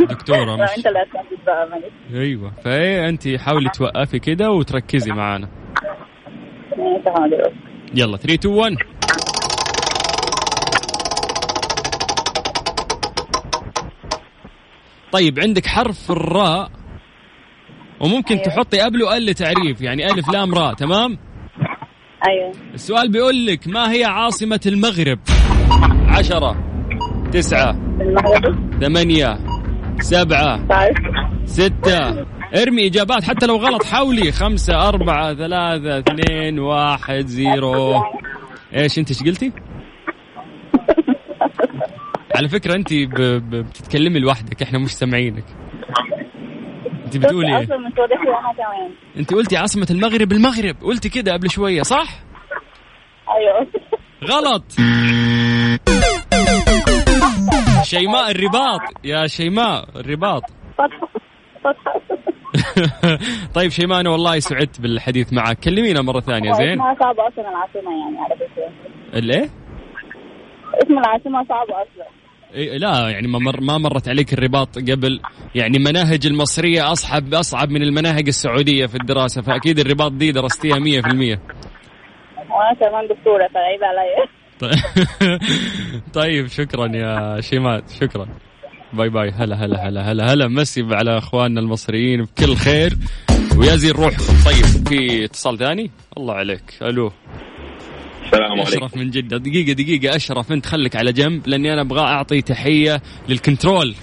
دكتورة مش أنت اللي هتنفذ بقى معلش أيوه. فإيه انت حاولي توقفي كده وتركزي معانا. يلا 3 2 1 طيب عندك حرف الراء وممكن أيوه. تحطي قبله أل تعريف يعني ألف لام راء تمام؟ أيوه. السؤال بيقول لك ما هي عاصمة المغرب؟ عشرة تسعة المغرب. ثمانية سبعة طيب. ستة. ارمي إجابات حتى لو غلط حولي. خمسة أربعة ثلاثة اثنين واحد زيرو. إيش أنت إيش قلتي؟ على فكرة أنت ب... ب... بتتكلمي لوحدك إحنا مش سامعينك. أنت بتقولي كمان أنت قلتي عاصمة المغرب المغرب. قلتي كده قبل شوية صح؟ أيوه. غلط. شيماء الرباط. يا شيماء الرباط. طيب شيماء أنا والله سعدت بالحديث معك. كلمينا مرة ثانية زين. اسمها صعبة أصلا العاصمة يعني على الإيه؟ اسم العاصمة صعبة أصلا. لا يعني ما مر ما مرت عليك الرباط قبل. يعني مناهج المصرية أصعب أصعب من المناهج السعودية في الدراسة فأكيد الرباط دي درستيها 100% وأنا كمان دكتورة فعيب عليا. طيب شكرا يا شيماء شكرا. باي باي هلا هلا هلا هلا هلا. مسي على أخواننا المصريين بكل خير. ويزين روحكم طيب في اتصال ثاني؟ الله عليك. ألو. السلام عليكم أشرف من جدة. دقيقة دقيقة. أشرف أنت خليك على جنب لأني أنا أبغى أعطي تحية لل control.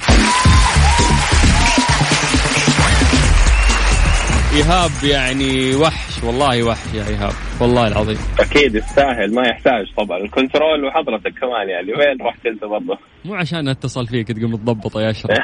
إيهاب يعني وحش والله وحش يا إيهاب. والله العظيم. أكيد يستاهل ما يحتاج طبعا. ال control وحضرتك كمان يعني. وين رحت أنت برضه؟ مو عشان اتصل فيك تقوم تضبطه يا اشرف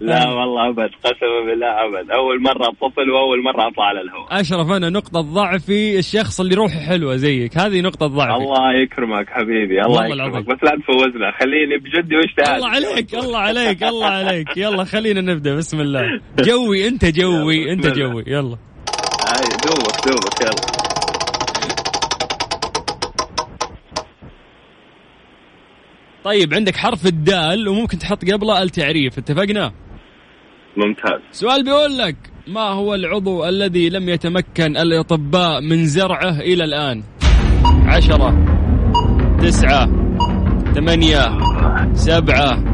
لا والله أبد قسما بالله أبد. أول مرة أتصل وأول مرة أطلع على الهواء. أشرف أنا نقطة ضعفي الشخص اللي روحه حلوة زيك. هذه نقطة ضعفي. الله يكرمك حبيبي الله يكرمك. بس لا تفوزنا خليني بجدي واجتهاد الله عليك الله عليك الله عليك. يلا خلينا نبدأ بسم الله. جوي أنت جوي أنت. جوي. يلا. دوبك دوبك يلا. طيب عندك حرف الدال وممكن تحط قبله التعريف اتفقنا؟ ممتاز. سؤال بيقول لك ما هو العضو الذي لم يتمكن الأطباء من زرعه إلى الآن؟ عشرة تسعة ثمانية سبعة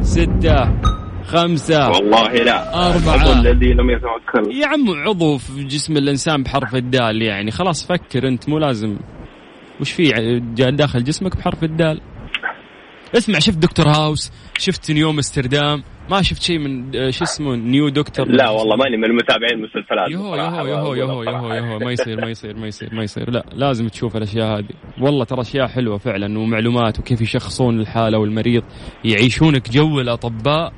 ستة خمسة والله لا. أربعة. الذي لم يتمكن. يا عم عضو في جسم الإنسان بحرف الدال يعني. خلاص فكر أنت مو لازم. وش في جا- داخل جسمك بحرف الدال. اسمع شفت دكتور هاوس؟ شفت نيوم أمستردام؟ ما شفت شيء من آه، شو اسمه؟ نيو دكتور؟ لا والله ماني من المتابعين المسلسلات يهو. يهو يهو يهو يهو يهو ما يصير ما يصير ما يصير ما يصير. لا لازم تشوف الأشياء هذه. والله ترى أشياء حلوة فعلا ومعلومات وكيف يشخصون الحالة والمريض. يعيشونك جو الأطباء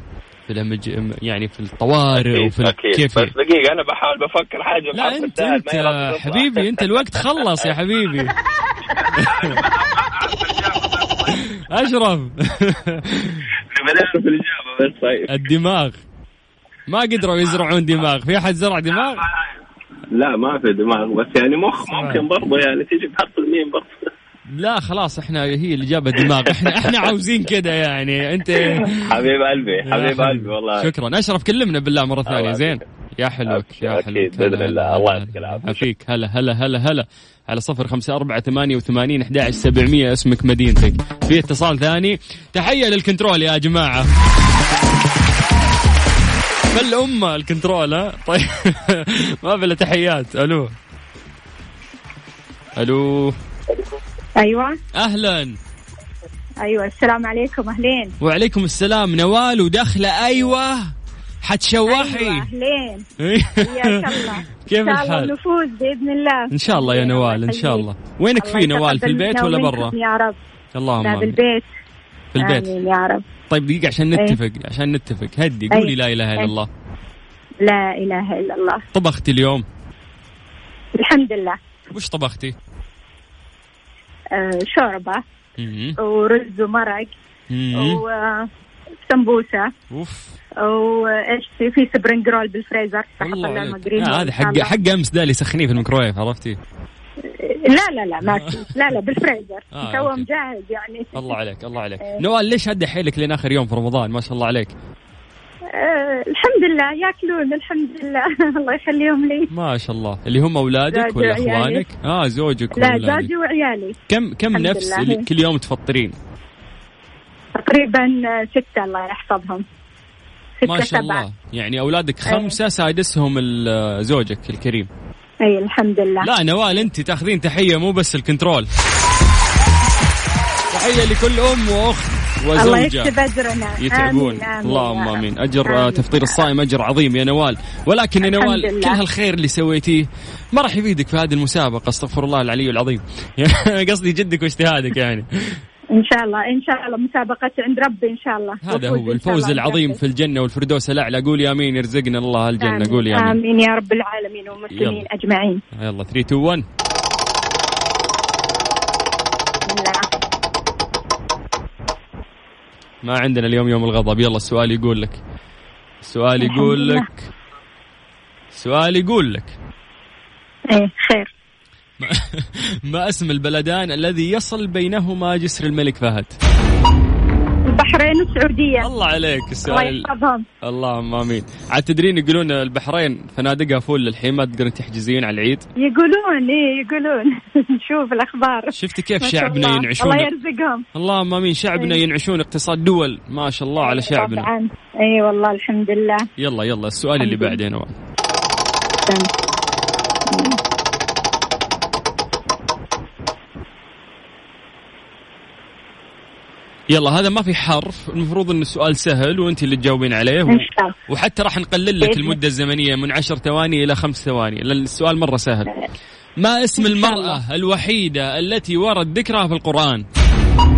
في. يعني في الطوارئ وفي أكيد. كيف بس دقيقة أنا بحاول بفكر حاجة لا أنت أنت. حبيبي أنت الوقت خلص يا حبيبي. أشرف. بدي أعرف الإجابة بس طيب الدماغ. ما قدروا يزرعون دماغ. في أحد زرع دماغ؟ لا ما في دماغ. بس يعني مخ ممكن برضه يعني تيجي بحرف الميم برضه. لا خلاص إحنا هي الاجابه دماغ. إحنا إحنا عاوزين كذا يعني. أنت حبيب قلبي حبيب قلبي والله. شكرا. أشرف كلمنا بالله مرة ثانية. زين. يا حلوك يا حلوك. هلا، الله. الله. يعطيك العافية. عافيك. هلا هلا هلا هلا. على صفر خمسة أربعة ثمانية وثمانين أحد عشر سبعمية. اسمك مدينتك. في اتصال ثاني. تحية لل control يا جماعة. بالأمانة ال control ها طيب. ما بلا تحيات. ألو. ألو. أيوه. أهلا. أيوه السلام عليكم. أهلين. وعليكم السلام. نوال وداخلة أيوة. حتشوحي. أيوة أهلين. الله. كيف ان شاء الله الحال؟ نفوز بإذن الله. إن شاء الله يا نوال إن شاء الله. وينك في نوال في البيت ولا برا؟ يا رب. اللهم لا. بالبيت. في البيت. آمين يا رب. طيب دقيقة عشان إيه. نتفق عشان نتفق. هدي إيه. قولي لا إله إلا إيه. الله. لا إله إلا الله. طبختي اليوم؟ الحمد لله. وش طبختي؟ آه شوربة. مم. ورز ومرق. مم. وسمبوسه أوف. وإيش في في spring roll بالفريزر آه هذا حق حق أمس ذا اللي سخنيه في الميكرويف عرفتي؟ لا لا لا ما في. لا لا بالفريزر. آه، تو. مجهز يعني. الله عليك الله عليك. إيه. نوال ليش هدي حيلك لين آخر يوم في رمضان؟ ما شاء الله عليك. آه الحمد لله ياكلون الحمد لله. الله يخليهم لي. ما شاء الله. اللي هم أولادك ولا. أخوانك؟ آه زوجك لا زوجي وعيالي. كم كم نفس. اللي كل يوم تفطرين؟ تقريبا ستة الله يحفظهم. ستة ما شاء سبعة. الله. يعني أولادك إيه. خمسة سادسهم ال- زوجك الكريم. إي الحمد لله. لا نوال أنت تأخذين تحية مو بس الكنترول. تحية لكل أم وأخت الله وزوجه يكتب اجرنا يتعبون. آمين. آمين اللهم آمين. أجر آمين. تفطير الصائم أجر عظيم يا نوال. ولكن يا نوال لله. كل هالخير اللي سويتيه ما راح يفيدك في هذه المسابقة أستغفر الله العلي العظيم. قصدي جدك واجتهادك يعني. إن شاء الله إن شاء الله مسابقة عند ربي إن شاء الله. هذا هو الفوز العظيم في الجنة والفردوس الأعلى. قول أمين يرزقنا الله. الجنة. آمين. قول أمين. آمين يا رب العالمين والمسلمين يلا. أجمعين. يلا 3 2 1 بسم الله. ما عندنا اليوم يوم الغضب. يلا السؤال يقول لك. السؤال يقول. لك. السؤال يقول لك. إيه خير. ما, اسم البلدان الذي يصل بينهما جسر الملك فهد؟ البحرين والسعودية الله عليك الله السؤال يحفظهم. اللهم آمين. عاد تدرين يقولون البحرين فنادقها فول للحين ما تقدرين تحجزين على العيد؟ يقولون إيه يقولون. نشوف الأخبار. شفتي كيف شعبنا الله. ينعشون؟ الله يرزقهم. اللهم آمين شعبنا إيه. ينعشون اقتصاد دول ما شاء الله على شعبنا. طبعا. اي والله الحمد لله. يلا يلا السؤال اللي الحمد يلا هذا ما في حرف المفروض انه السؤال سهل وأنت اللي تجاوبين عليه و... ان وحتى راح نقلل لك بإذن المدة الزمنية من عشر ثواني إلى خمس ثواني لأن السؤال مرة سهل. ما اسم المرأة الوحيدة التي ورد ذكرها في القرآن؟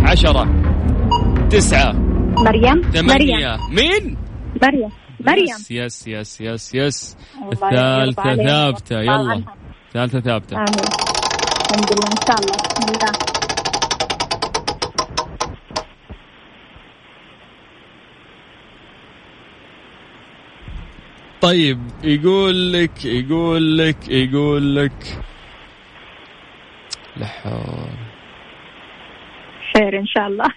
عشرة تسعة مريم؟ مريم. ثمانية مين؟ مريم. مريم. يس يس يس يس, يس. الثالثة ثابتة. يلا. عنها. ثالثة ثابتة. آمين. الحمد لله. إن شاء الله. بسم الله. طيب يقول لك يقول لك يقول لك. لا حول. خير إن شاء الله.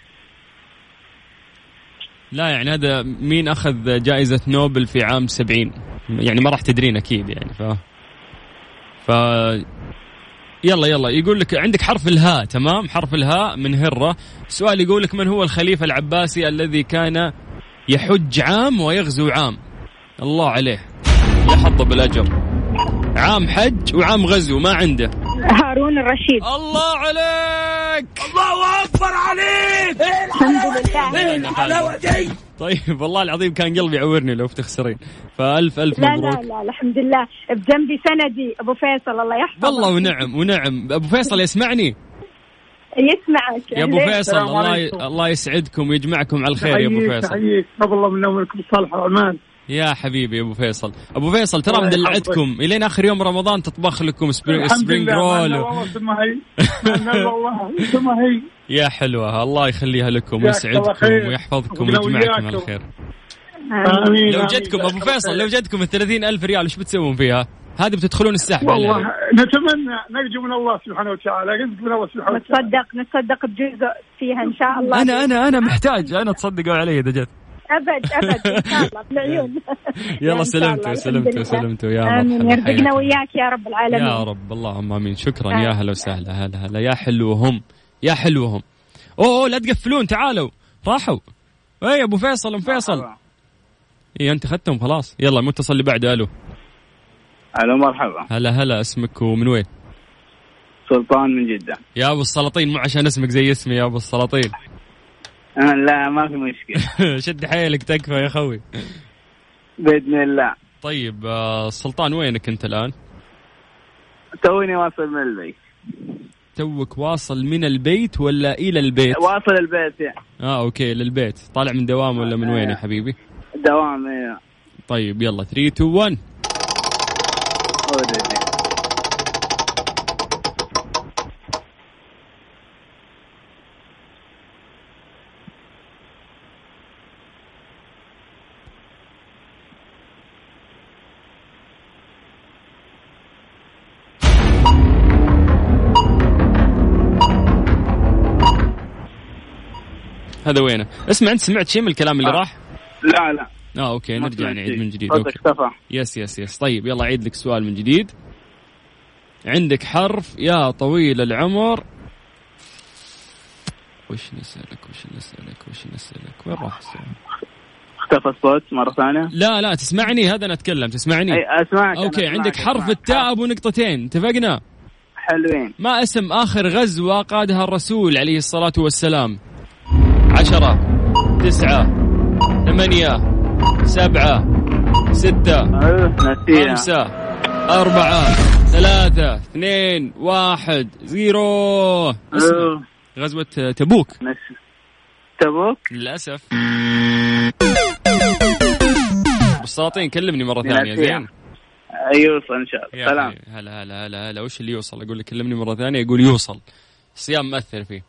لا يعني هذا مين أخذ جائزة نوبل في عام 70 يعني ما راح تدرين أكيد يعني ف ف يلا يلا. يقول لك عندك حرف الهاء تمام؟ حرف الهاء من هرة. سؤال يقول لك من هو الخليفة العباسي الذي كان يحج عام ويغزو عام؟ الله عليه. يا حظه بالأجر. عام حج وعام غزو ما عنده. هارون الرشيد. الله عليك. الله أكبر عليك. الحمد لله. طيب والله العظيم كان قلبي يعورني لو بتخسرين فألف ألف لا مبروك. لا لا الحمد لله. بجنبي سندي أبو فيصل الله يحفظه. والله ونعم ونعم. أبو فيصل يسمعني؟ يسمعك. يا أبو. فيصل الله. الله يسعدكم ويجمعكم على الخير يا أبو فيصل. تحييك قبل الله منا ومنكم صالح الأعمال يا حبيبي يا أبو فيصل. أبو فيصل ترى مدلعتكم الين آخر يوم رمضان تطبخ لكم spring, roll. والله ثم هي. مع إن والله ثم هي. يا حلوة. الله يخليها لكم ويسعدكم خير. ويحفظكم ويجمعكم على آمين. آمين لو. جتكم أبو فيصل لو جتكم ال 30000 ريال وش بتسوون فيها؟ هذه بتدخلون السحب والله عليها نتمنى نرجو من الله سبحانه وتعالى رزق من الله سبحانه وتعالى. نتصدق نتصدق بجزء فيها إن شاء الله. أنا أنا أنا محتاج أنا تصدقوا علي إذا جت. أبد أبد إن شاء الله بالعيون يلا. سلمتوا سلمتوا. سلمتوا يا آمين مرحبا يرزقنا. وياك يا رب العالمين. يا رب اللهم آمين. شكرا يا. هلا وسهلا هلا هلا يا حلوهم يا حلوهم. أوه أوه، لا تقفلون تعالوا. راحوا. اي أبو فيصل أم فيصل؟ اي أنت أخذتهم خلاص. يلا المتصل اللي بعده ألو. ألو مرحبا. هلا هلا اسمك ومن وين؟ سلطان من جدة. يا أبو السلاطين مو عشان اسمك زي اسمي يا أبو السلاطين. لا ما في مشكلة شد حيلك تكفى يا خوي بإذن الله طيب آه، سلطان وينك أنت الآن؟ توني واصل من البيت توك واصل من البيت ولا إلى البيت؟ واصل البيت يعني آه okay للبيت طالع من دوام ولا من وين يا حبيبي؟ دوام إيه. طيب يلا 3 2 1 هذا وينه؟ اسمع أنت سمعت شيء من الكلام اللي آه. راح؟ لا لا. آه okay نرجع نعيد. من جديد. okay. اختفى yes yes yes. طيب يلا عيد لك سؤال من جديد. عندك حرف يا طويل العمر. وش نسألك وش نسألك وش نسألك؟ وين راح السؤال اختفى الصوت مرة ثانية. لا لا تسمعني هذا أنا أتكلم تسمعني. أي أسمعك أنا okay أسمعك، عندك حرف أسمعك. التاء أبو نقطتين. اتفقنا؟ حلوين. ما اسم آخر غزوة قادها الرسول عليه الصلاة والسلام. عشرة تسعة ثمانية سبعة ستة خمسة أربعة ثلاثة اثنين واحد زيرو. غزوة تبوك. تبوك؟ للأسف. بالسلاطين كلمني مرة. ثانية زين. يوصل إن شاء الله. سلام. هلا هلا هلا هلا. وش اللي يوصل؟ أقول لك كلمني مرة ثانية يقول يوصل. الصيام مأثر فيه.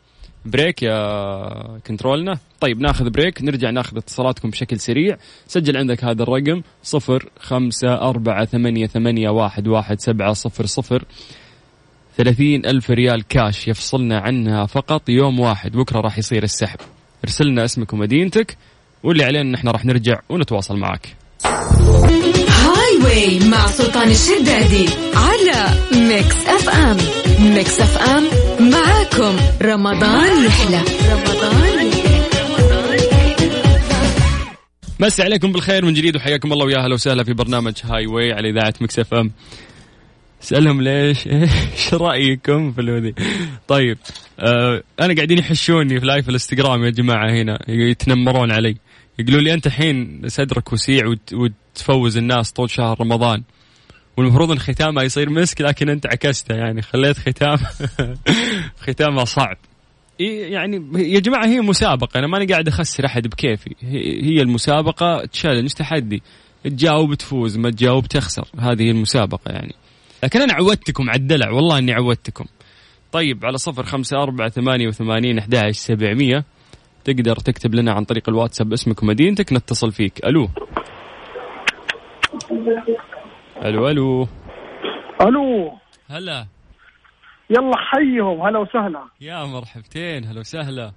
break يا control نا. طيب ناخذ break. نرجع ناخذ اتصالاتكم بشكل سريع. سجل عندك هذا الرقم صفر خمسة أربعة ثمانية, ثمانية واحد, واحد سبعة صفر صفر. ثلاثين ألف ريال كاش يفصلنا عنها فقط. يوم واحد. بكرة راح يصير السحب. ارسلنا اسمك ومدينتك واللي علينا ان إحنا راح نرجع ونتواصل معك. Highway مع سلطان الشدادي على Mix FM Mix FM معاكم رمضان يحلى. رمضان مسي عليكم بالخير من جديد وحياكم الله ويا أهلا وسهلا في برنامج Highway على إذاعة Mix FM. اسالهم ليش؟ إيش رأيكم في الوذي طيب آه أنا قاعدين يحشوني في live الإنستغرام يا جماعة هنا يتنمرون علي. يقولوا لي أنت الحين صدرك وسيع وت- وتفوز الناس طول شهر رمضان. والمفروض إن ختامها يصير مسك لكن أنت عكستها يعني خليت ختام ختامها صعب. يعني يا جماعة هي مسابقة. أنا ماني قاعد أخسر أحد بكيفي. هي المسابقة تشالنج تحدي. تجاوب تفوز ما تجاوب تخسر. هذه المسابقة يعني. لكن أنا عودتكم على الدلع والله إني عودتكم. طيب على صفر خمسة أربعة ثمانية وثمانين أحد سبعمية. تقدر تكتب لنا عن طريق الواتساب اسمك ومدينتك نتصل فيك. ألو. ألو ألو. ألو. هلا. يلا حيهم هلا وسهلا. يا مرحبتين هلا وسهلا.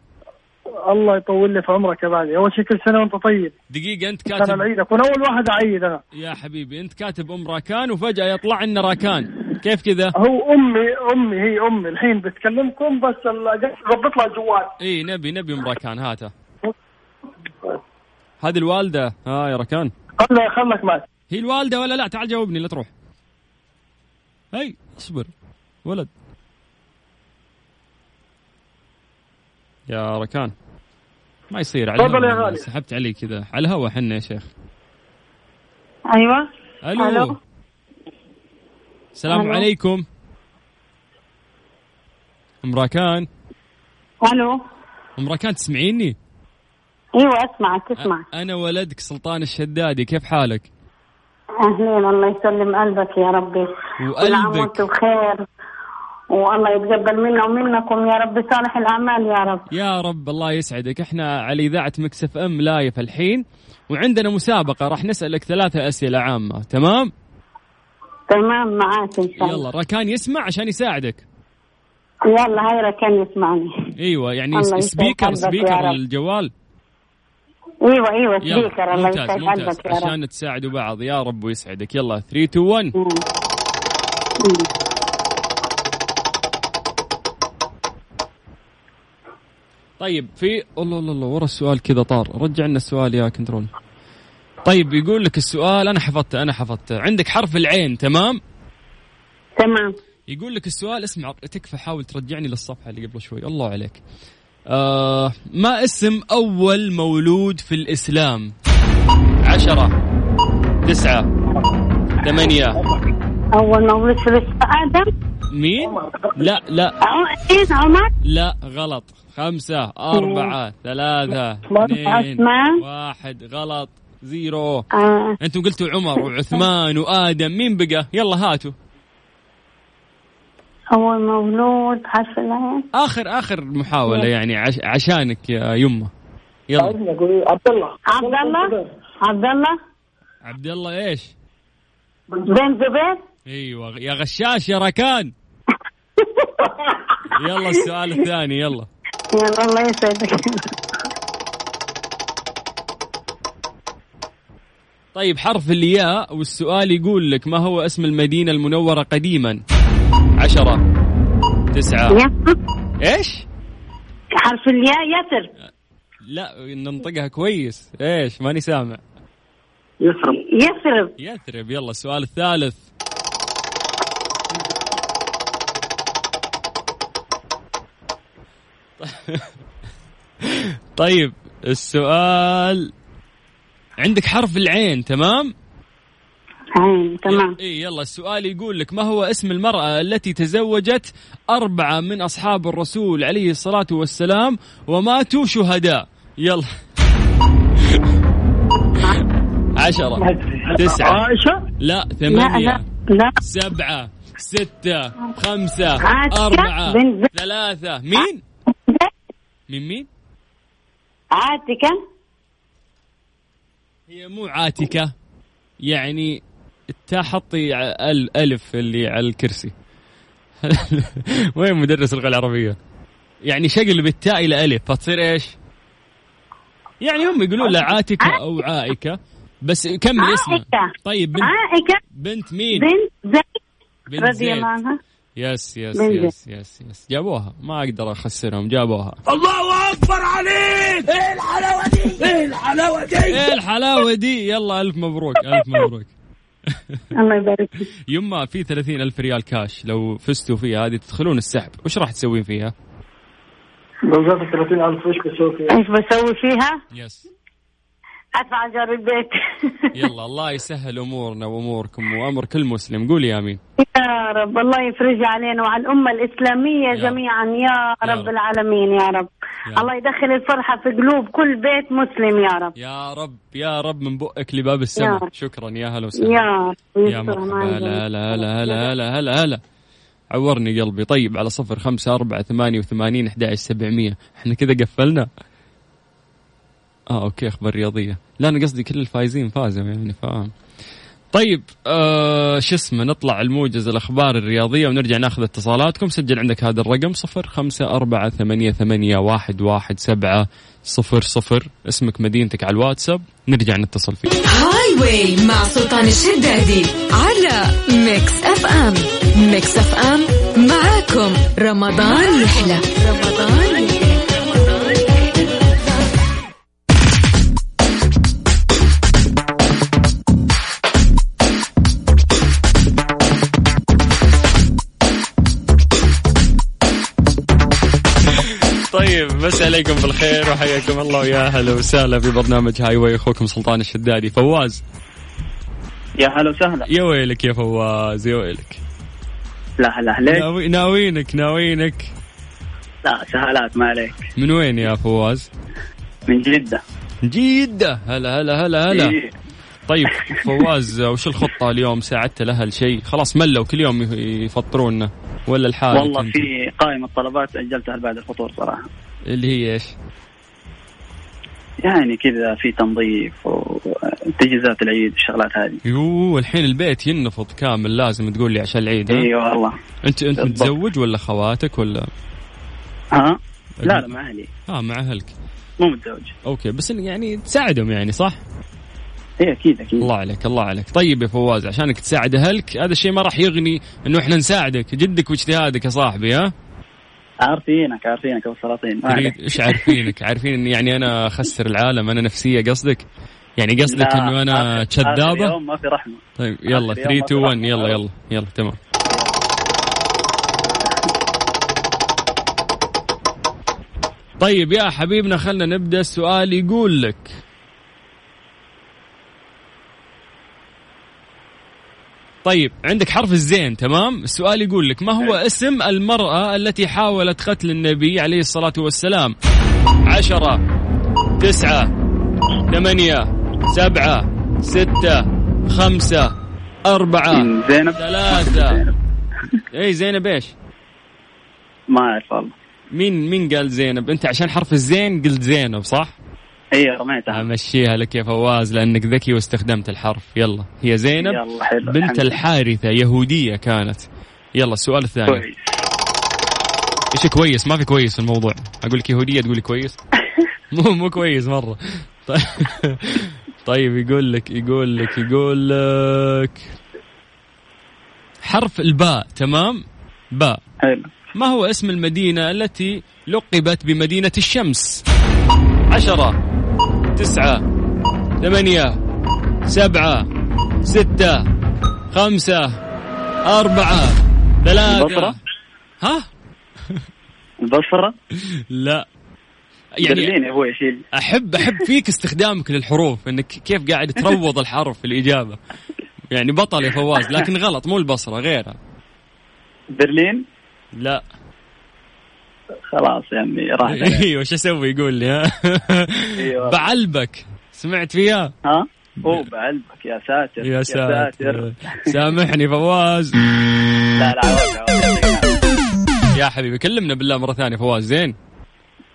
الله يطول لي في عمرك يا غالي أول شيء كل سنة وأنت طيب. دقيقة أنت سنة كاتب العيد. أكون أول واحد أعيد أنا. يا حبيبي أنت كاتب أم راكان وفجأة يطلع لنا راكان. كيف كذا؟ هو أمي أمي هي أمي. الحين بتكلمكم بس ضبط لها الجوال إي نبي نبي أم راكان هاته. هذه الوالدة. ها يا راكان. خلك خلك معي هي الوالدة ولا لا؟ تعال جاوبني لا تروح. هي اصبر. ولد. يا ركان. ما يصير على تفضل يا. غالي. سحبت علي كذا. على الهوا حنا يا شيخ. أيوه. ألو. ألو. السلام ألو. عليكم. أم راكان ألو. أم راكان تسمعيني؟ أيوه أسمعك اسمع أنا ولدك سلطان الشدادي. كيف حالك؟ أهلين الله يسلم قلبك يا ربي. وقلبك. بخير والله يتقبل منا ومنكم يا رب صالح الأعمال يا رب. يا رب الله يسعدك. إحنا على إذاعة Mix FM live الحين وعندنا مسابقة راح نسألك ثلاثة أسئلة عامة. تمام؟ تمام معاك إن شاء يلا الله. راكان يسمع عشان يساعدك. يلا هاي كان يسمعني. أيوه يعني speaker speaker. الجوال. إيوه إيوه speaker الله يسعد قلبك يا رب. عشان تساعدوا بعض. يا رب ويسعدك يلا 3 2 1 مم. طيب في الله الله الله ورا السؤال كذا طار. رجع لنا السؤال يا control. طيب يقول لك السؤال أنا حفظته أنا حفظته. عندك حرف العين تمام؟ تمام. يقول لك السؤال اسمع تكفى حاول ترجعني للصفحة اللي قبل شوي. الله عليك. آه ما اسم أول مولود في الإسلام؟ عشرة تسعة ثمانية. أول مولود في آدم؟ مين؟ لا لا. عمر؟ لا غلط. خمسة أربعة ثلاثة اثنين. واحد غلط. زيرو. آه. أنتم قلتوا عمر وعثمان وآدم. مين بقى؟ يلا هاتوا. أول مولود العين آخر آخر محاولة يعني عش عشانك يا يمه يلا. عبد الله عبد الله عبد الله عبد الله إيش؟ بن زبير؟ أيوه يا غشاش يا ركان. يلا السؤال الثاني يلا. يلا الله يسعدك. طيب حرف الياء والسؤال يقول لك ما هو اسم المدينة المنورة قديما؟ عشرة تسعة. يسر إيش؟ حرف الياء يسر لا ننطقها كويس. إيش؟ ماني سامع. يثرب يثرب. يلا السؤال الثالث. طيب السؤال عندك حرف العين تمام؟ عين تمام. إي يلا السؤال يقول لك ما هو اسم المرأة التي تزوجت أربعة من أصحاب الرسول عليه الصلاة والسلام وماتوا شهداء؟ يلا. عشرة. تسعة. عائشة؟ لا لا ثمانية. لا لا. سبعة ستة خمسة أربعة. ثلاثة. مين؟ مين مين؟ عاتكة. هي مو عاتكة يعني التاء حطي ع- ال- ألف اللي على الكرسي. وين مدرس اللغة العربية؟ يعني شقل بالتاء إلى ألف فتصير إيش؟ يعني هم يقولون لا عاتكة أو عائكة. بس كمل اسمها عائكة. طيب بنت عائكة. بنت مين؟ بنت زيد. بنت رضي زيد. الله عنها. yes yes yes yes yes. جابوها. ما أقدر أخسرهم جابوها. الله أكبر عليك! إيه الحلاوه دي إيه الحلاوه دي إيه الحلاوة دي؟ يلا ألف مبروك ألف مبروك. الله يبارك فيك. يما في 30 ألف ريال كاش لو فزتوا فيها هذه تدخلون السحب. وش راح تسوين فيها؟ لو جات 30000 وش بسوي فيها؟ إيش بسوي فيها؟ يس ادفع ايجار البيت. يلا الله يسهل أمورنا وأموركم وأمر كل مسلم. قولي آمين. يا رب الله يفرج علينا وعلى الأمة الإسلامية يا جميعا. يا يا رب رب. العالمين يا رب. يا الله يدخل الفرحة في قلوب كل بيت مسلم يا رب. يا رب يا رب من بقك لباب السماء. شكرا يا هلا وسهلا. يا يا مرحبا. هلا هلا هلا هلا هلا هلا عورني قلبي. طيب على صفر خمسة أربعة ثمانية وثمانين أحد سبعمية. إحنا كذا قفلنا. آه okay أخبار رياضية. لا أنا قصدي كل الفايزين فازوا يعني فاهم طيب آه شو اسمه نطلع الموجز الأخبار الرياضية ونرجع ناخذ اتصالاتكم. سجل عندك هذا الرقم صفر خمسة أربعة ثمانية ثمانية واحد واحد سبعة صفر صفر. اسمك مدينتك على الواتساب. نرجع نتصل فيه Highway مع سلطان الشدادي على Mix FM Mix FM معاكم. رمضان يحلى. رمضان يحلى. طيب مسا عليكم بالخير وحياكم الله ويا هلا وسهلا في برنامج Highway أخوكم سلطان الشدادي. فواز. يا هلا وسهلا. يا ويلك يا فواز يا ويلك. لا هلا عليك ناوي ناوينك ناوينك. لا سهالات ما عليك. من وين يا فواز؟ من جدة. جدة. هلا هلا هلا هلا. إيه. طيب فواز وش الخطة اليوم؟ ساعدت الأهل شيء خلاص ملوا كل يوم يفطرونا ولا الحالة والله أنت؟ في قائمة طلبات أجلتها بعد الفطور صراحة اللي هي إيش؟ يعني كذا في تنظيف وتجهيزات العيد والشغلات هذه يوه الحين البيت ينفض كامل لازم تقول لي عشان العيد؟ اي والله أنت أنت بالضبط. متزوج ولا خواتك ولا ها لا لا مع أهلي آه مع أهلك مو متزوج okay بس يعني تساعدهم يعني صح؟ اي أكيد أكيد. الله عليك الله عليك. طيب يا فواز عشانك تساعد اهلك هذا الشيء ما راح يغني إنه إحنا نساعدك جدك واجتهادك يا صاحبي ها؟ عارفينك عارفينك أبو السلاطين. إيش عارفينك؟ عارفين إني يعني أنا أخسر العالم أنا نفسية قصدك؟ يعني قصدك إنه أنا كذابة؟ ما في رحمة. طيب يلا آخر 3 يوم 2 ما 1 في يلا رحمة. يلا يلا تمام. طيب يا حبيبنا خلنا نبدأ السؤال يقول لك. طيب عندك حرف الزين تمام السؤال يقول لك ما هو اسم المرأة التي حاولت قتل النبي عليه الصلاة والسلام عشرة تسعة ثمانية سبعة ستة خمسة أربعة زينب ثلاثة. اي زينب إيش؟ ما أعرف والله مين مين قال زينب؟ أنت عشان حرف الزين قلت زينب صح؟ اي رميتها. أمشيها لك يا فواز لأنك ذكي واستخدمت الحرف. يلا. هي زينب يلا حلو. بنت. الحارثة يهودية كانت. يلا السؤال الثاني. كويس. إيش كويس؟ ما في كويس في الموضوع. أقول لك يهودية تقولي كويس؟ مو مو كويس مرة. طيب, طيب يقول لك يقول لك يقول لك. حرف الباء تمام؟ باء. حلو. ما هو اسم المدينة التي لقبت بمدينة الشمس؟ عشرة. تسعة ثمانية سبعة ستة خمسة أربعة ثلاثة. البصرة؟ ها؟ البصرة لا. برلين يعني يا أبوي شيل. أحب أحب فيك استخدامك للحروف إنك كيف قاعد تروض الحرف في الإجابة. يعني بطل يا فواز لكن غلط مو البصرة غيرها برلين؟ لا. خلاص يعني راح أيوه شو أسوي؟ يقول لي ها؟ أيوة. بعلبك. سمعت فيها؟ ها؟ هو بعلبك. يا ساتر يا ساتر. سامحني فواز. لا لا يا حبيبي كلمنا بالله مرة ثانية فواز. زين؟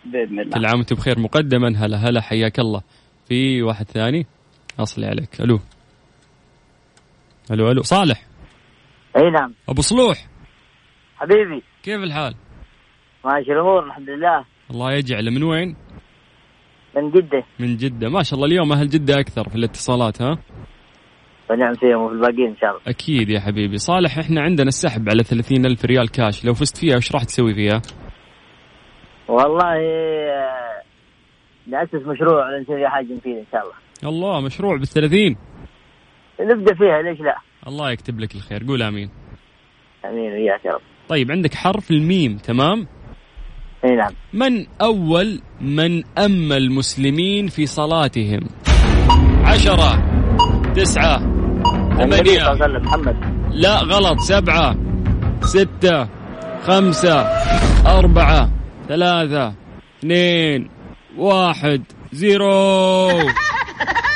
بإذن الله. كل عام وأنتم بخير. مقدما هلا هلا حياك الله. في واحد ثاني؟ أصلي عليك. ألو. ألو ألو. صالح. أي نعم. أبو صلوح. حبيبي. كيف الحال؟ ماشي الأمور الحمد لله. الله يجعل من وين؟ من جدة. من جدة. ما شاء الله اليوم أهل جدة أكثر في الاتصالات ها؟ ونعم فيهم وفي الباقيين إن شاء الله. أكيد يا حبيبي. صالح إحنا عندنا السحب على 30 ألف ريال كاش. لو فزت فيها وش راح تسوي فيها؟ والله نأسس مشروع نسوي حاجة مفيدة إن شاء الله. الله مشروع بالثلاثين؟ نبدأ فيها ليش لا؟ الله يكتب لك الخير. قول آمين. آمين وياك يا رب. طيب عندك حرف الميم تمام؟ إي نعم. من أول من أما المسلمين في صلاتهم؟ عشرة تسعة ثمانية الله عليه وسلم محمد. لا غلط سبعة ستة خمسة أربعة ثلاثة اثنين واحد زيرو.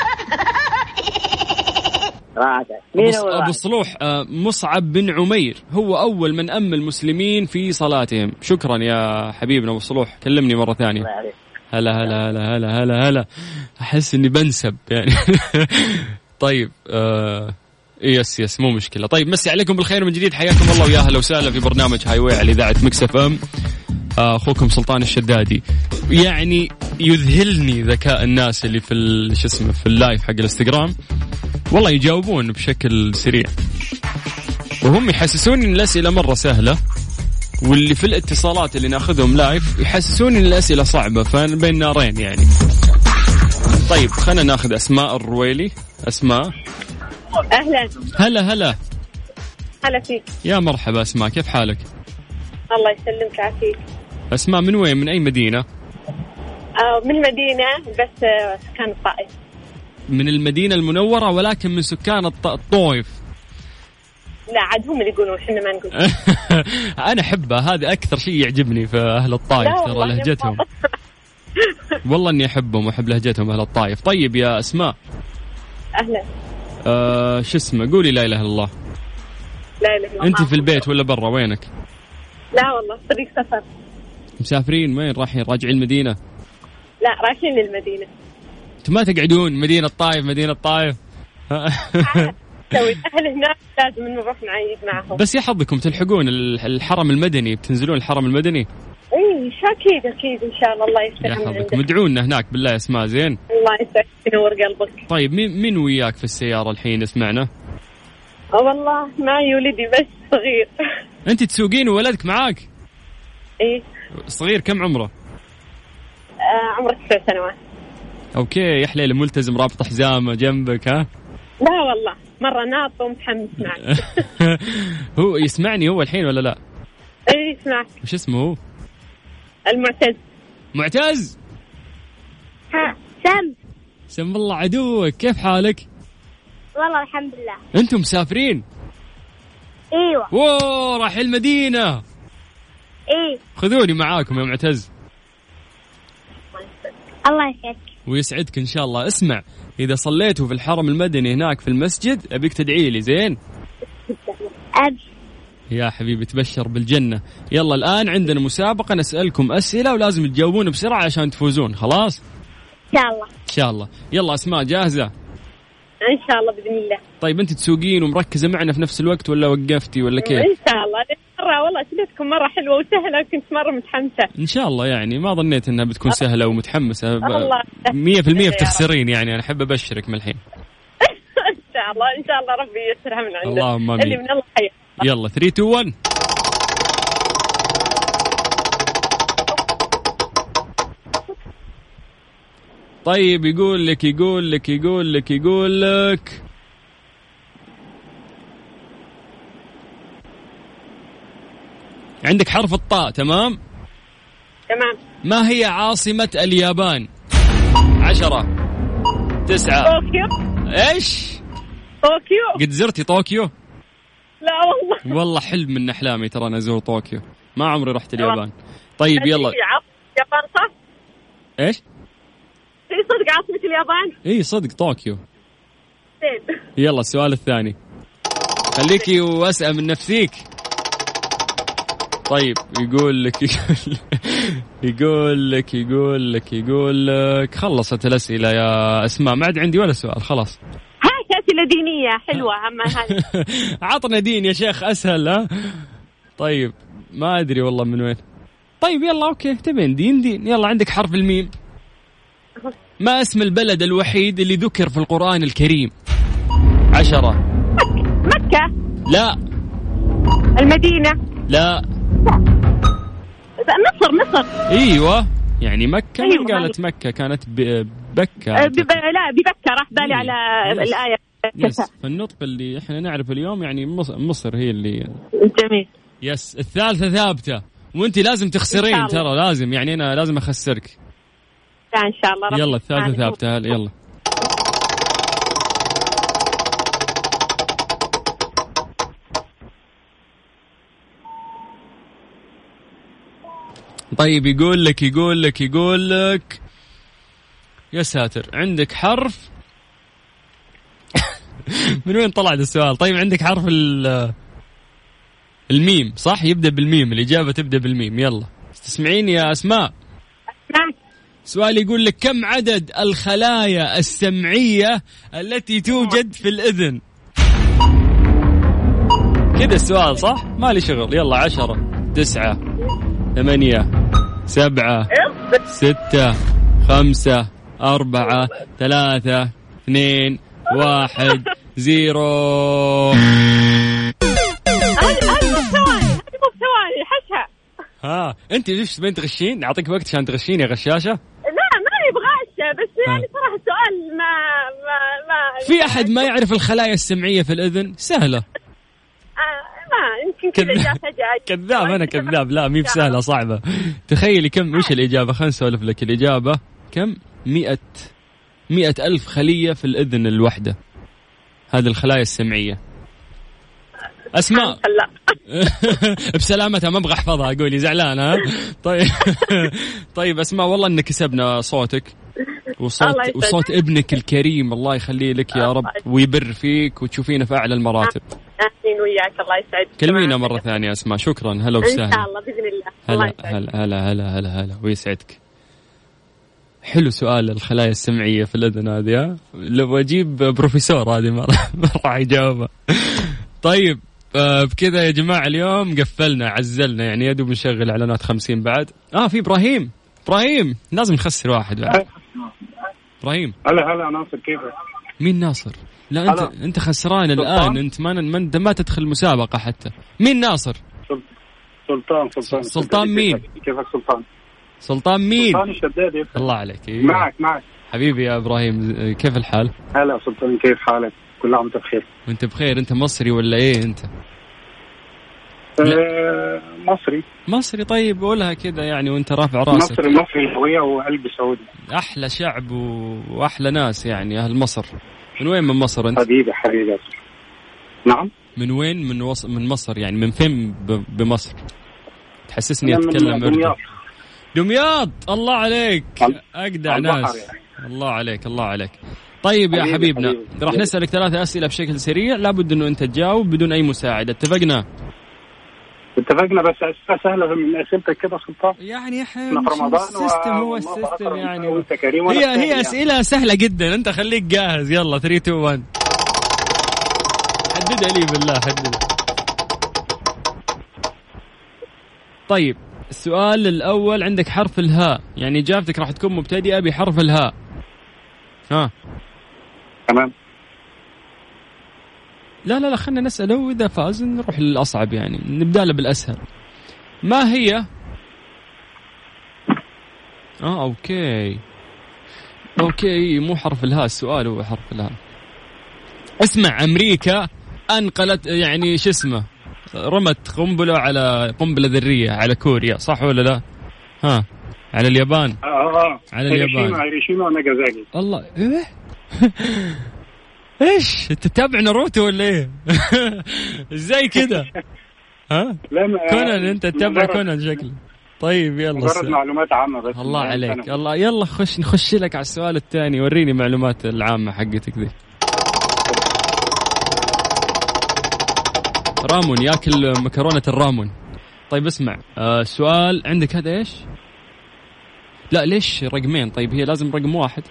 مين أبو- هو أبو راحت؟ صلوح آه، مصعب بن عمير. هو أول من أم المسلمين في صلاتهم. شكرا يا حبيبنا أبو صلوح. كلمني الله يعافيك. هلا هلا هلا هلا هلا هلا. أحس إني بنسب يعني. طيب آه yes yes مو مشكلة. طيب مسي عليكم بالخير من جديد. حياكم الله ويا أهلا وسهلا في برنامج Highway على إذاعة Mix FM. أخوكم سلطان الشدادي. يعني يذهلني ذكاء الناس اللي في شو اسمه في ال live حق الإنستغرام. والله يجاوبون بشكل سريع. وهم يحسسوني إن الأسئلة مرة سهلة واللي في الاتصالات اللي ناخذهم live يحسسوني إن الأسئلة صعبة فأنا بين نارين يعني. طيب خلينا ناخذ أسماء الرويلي. أسماء. أهلا. هلا هلا. هلا فيك. يا مرحبا أسماء. كيف حالك؟ الله يسلمك ويعافيك أسماء من وين؟ من أي مدينة؟ آه من المدينة بس آه، سكان الطائف. من المدينة المنورة ولكن من سكان الط- الطويف. لا عاد هم اللي يقولون إحنا ما نقول. أنا احبها هذا أكثر شيء يعجبني في أهل الطايف لا ترى لهجتهم. والله إني أحبهم وأحب لهجتهم أهل الطايف طيب يا أسماء. أهلا. آه شو اسمه؟ قولي لا إله إلا الله. لا إله إلا أنت الله في البيت ولا برا؟ وينك؟ لا والله طريق سفر. مسافرين وين رايحين راجعين المدينة؟ لا رايحين للمدينة. أنتم ما تقعدون مدينة طايف مدينة طايف سوي أهل هناك لازم نروح نعيد معهم. بس يا حظكم تلحقون ال- الحرم المدني؟ بتنزلون الحرم المدني؟ إي أكيد أكيد إن شاء الله الله يا يفتح من حظكم ادعوا لنا هناك بالله يا اسماء زين؟ الله يسعدك ينور قلبك. طيب مين مين وياك في السيارة الحين؟ يسمعنا آه والله معي ولدي بس صغير. أنت تسوقين وولدك معاك؟ إيه صغير كم عمره؟ آه عمره تسع سنوات. أوكي يا حليل ملتزم رابط حزامه جنبك ها؟ لا والله مرة ناط ومتحمس معك. هو يسمعني هو الحين ولا لا؟ اي اسمعك وش اسمه هو؟ المعتز. معتز؟ ها سم. سم الله عدوك. كيف حالك؟ والله الحمد لله. أنتم مسافرين؟ إيوه. واو راح المدينة. إيه. خذوني معاكم يا معتز. الله يسعدك. ويسعدك إن شاء الله. اسمع إذا صليتوا في الحرم المدني هناك في المسجد أبيك تدعي لي زين؟ أب يا حبيبي تبشر بالجنة. يلا الآن عندنا مسابقة نسألكم أسئلة ولازم تجاوبون بسرعة عشان تفوزون. خلاص؟ إن شاء الله. إن شاء الله. يلا أسماء جاهزة؟ إن شاء الله بإذن الله. طيب أنت تسوقين ومركزة معنا في نفس الوقت ولا وقفتي ولا كيف؟ إن شاء الله. مرة والله اسئلتكم مرة حلوة وسهلة كنت مرة متحمسة. إن شاء الله يعني ما ظنيت إنها بتكون سهلة ومتحمسة. الله. 100% بتخسرين يعني أنا أحب أبشرك من الحين. إن شاء الله إن شاء الله ربي ييسرها من عنده اللهم آمين. اللي من الله خير يلا 3 2 1 طيب يقول لك يقول لك يقول لك يقول لك. عندك حرف الطاء تمام؟ تمام. ما هي عاصمة اليابان؟ عشرة تسعة. طوكيو. إيش؟ طوكيو. قد زرتي طوكيو؟ لا والله. والله حلم من أحلامي ترى أنا أزور طوكيو. ما عمري رحت اليابان. طيب يلا. اليابان صح؟ إيش؟ في صدق عاصمة اليابان؟ إي صدق طوكيو. زين. يلا السؤال الثاني. خليكي وأسأل من نفسيك. طيب يقول لك يقول لك يقول لك يقول لك خلصت الأسئلة يا أسماء. ما عاد عندي ولا سؤال خلاص. هاي أسئلة دينية حلوة أما هاي عطنا دين يا شيخ أسهل ها؟ طيب ما أدري والله من وين. طيب يلا okay تبين دين دين. يلا عندك حرف الميم. ما اسم البلد الوحيد اللي ذكر في القرآن الكريم؟ عشرة. مكة. لا. المدينة. لا. مصر مصر أيوه. يعني مكة أيوة، من قالت مكة؟ كانت ب- بكة. أه، بب... لا ببكة راح بالي إيه. على yes. الآية. يس. فالنطق اللي إحنا نعرفه اليوم يعني مصر, مصر هي اللي جميل. يس. الثالثة ثابتة. وانت لازم تخسرين. ترى لازم. يعني أنا لازم أخسرك. لا إن شاء الله. رب يلا الثالثة. ثابتة. يلا. طيب يقول لك يقول لك يقول لك يا ساتر عندك حرف؟ من وين طلع السؤال؟ طيب عندك حرف ال- الميم صح؟ يبدأ بالميم الإجابة تبدأ بالميم. يلا. تسمعين يا أسماء؟ سؤال يقول لك كم عدد الخلايا السمعية التي توجد في الإذن؟ كذا السؤال صح؟ مالي شغل. يلا عشرة تسعة ثمانية. سبعة ستة خمسة أربعة ثلاثة اثنين واحد زيرو. ها أنت ليش تبين تغشين؟ أعطيك وقت عشان تغشين يا غشاشة. لا ما يبغى بس يعني صراحة السؤال ما ما ما في أحد ما يعرف الخلايا السمعية في الأذن؟ سهلة. آه ما يمكن كذا كذاب. جاء فجأة كذاب أنا كذاب. لا مي بسهلة صعبة. تخيلي كم وش الإجابة؟ خلينا نسولف لك. الإجابة كم؟ مئة مئة ألف خلية في الأذن الواحدة هذه الخلايا السمعية. أسماء. لا. بسلامتها ما أبغى أحفظها. قولي زعلان ها؟ طيب. طيب أسماء والله ان كسبنا صوتك. وصوت. وصوت ابنك الكريم الله يخليه لك يا رب ويبر فيك وتشوفينا في أعلى المراتب. امين وياك الله يسعدك. كلمينا مرة ثانية أسماء. شكرا. هلا إن شاء وسهلا الله بإذن الله. الله هلا يسعدك. هلا هلا هلا هلا هلا. ويسعدك حلو سؤال الخلايا السمعية في الأذن هذه ها؟ لو أجيب بروفيسور هذه ما راح ما راح يجاوبها طيب آه، بكذا يا جماعة اليوم قفلنا عزلنا يعني يا دوب نشغل إعلانات خمسين بعد. آه في إبراهيم. إبراهيم لازم نخسر واحد بعد. إبراهيم. هلا هلا ناصر كيفك؟ مين ناصر؟ لا أنت هلا. أنت خسران الآن أنت ما ما, ما تدخل مسابقة حتى مين ناصر؟ سلطان سلطان سلطان مين؟ كيفك سلطان؟ سلطان مين؟ سلطان الشدادي الله عليك إيه. معك معك حبيبي يا إبراهيم كيف الحال؟ هلا سلطان كيف حالك؟ كل عام وأنت بخير وأنت بخير أنت مصري ولا إيه أنت؟ آه، مصري مصري طيب قولها كذا يعني وأنت رافع راسك مصري مصري الهوية وقلبي سعودي أحلى شعب. وأحلى ناس يعني أهل مصر من وين من مصر انت؟ حبيبي حبيبي. نعم من وين من وص... من مصر يعني من فين ب... بمصر؟ تحسسني أتكلم. دمياط. دمياط الله عليك اجدع ناس يعني. الله عليك الله عليك طيب يا حبيبنا حبيبي. راح نسألك ثلاثة أسئلة بشكل سريع لابد إنه أنت تجاوب بدون أي مساعدة اتفقنا؟ اتفقنا بس اسئله سهله من أسئلتك كده سلطان. يعني إحنا في رمضان ال system هو ال system يعني. وأنا هي هي يعني. أسئلة سهلة جدا. أنت خليك جاهز. يلا 3 2 1 حددها لي بالله حددها. طيب السؤال الأول عندك حرف الهاء. يعني إجابتك راح تكون مبتدئة بحرف الهاء. ها. تمام. لا لا لا خلينا نساله واذا فاز نروح للأصعب يعني. نبدأ له بالأسهل. ما هي؟ آه okay. okay مو حرف الهاء السؤال هو حرف الهاء. اسمع أمريكا أنقلت يعني شو اسمه؟ رمت قنبلة على قنبلة ذرية على كوريا صح ولا لا؟ ها على اليابان. آه آه على اليابان. هيروشيما هيروشيما وناجازاكي الله. إيه إيش أنت تتابع ناروتو ولا إيه؟ إزاي كذا؟ ها؟ لا كونان أنت تتابع كونان شكلك طيب يلا مجرد السؤال. معلومات عامة بس الله من عليك سنة. الله يلا خش نخش لك على السؤال الثاني وريني معلومات العامة حقتك ذي رامون ياكل مكرونة الرامون طيب اسمع آه سؤال عندك هذا إيش؟ لا ليش رقمين طيب هي لازم رقم واحد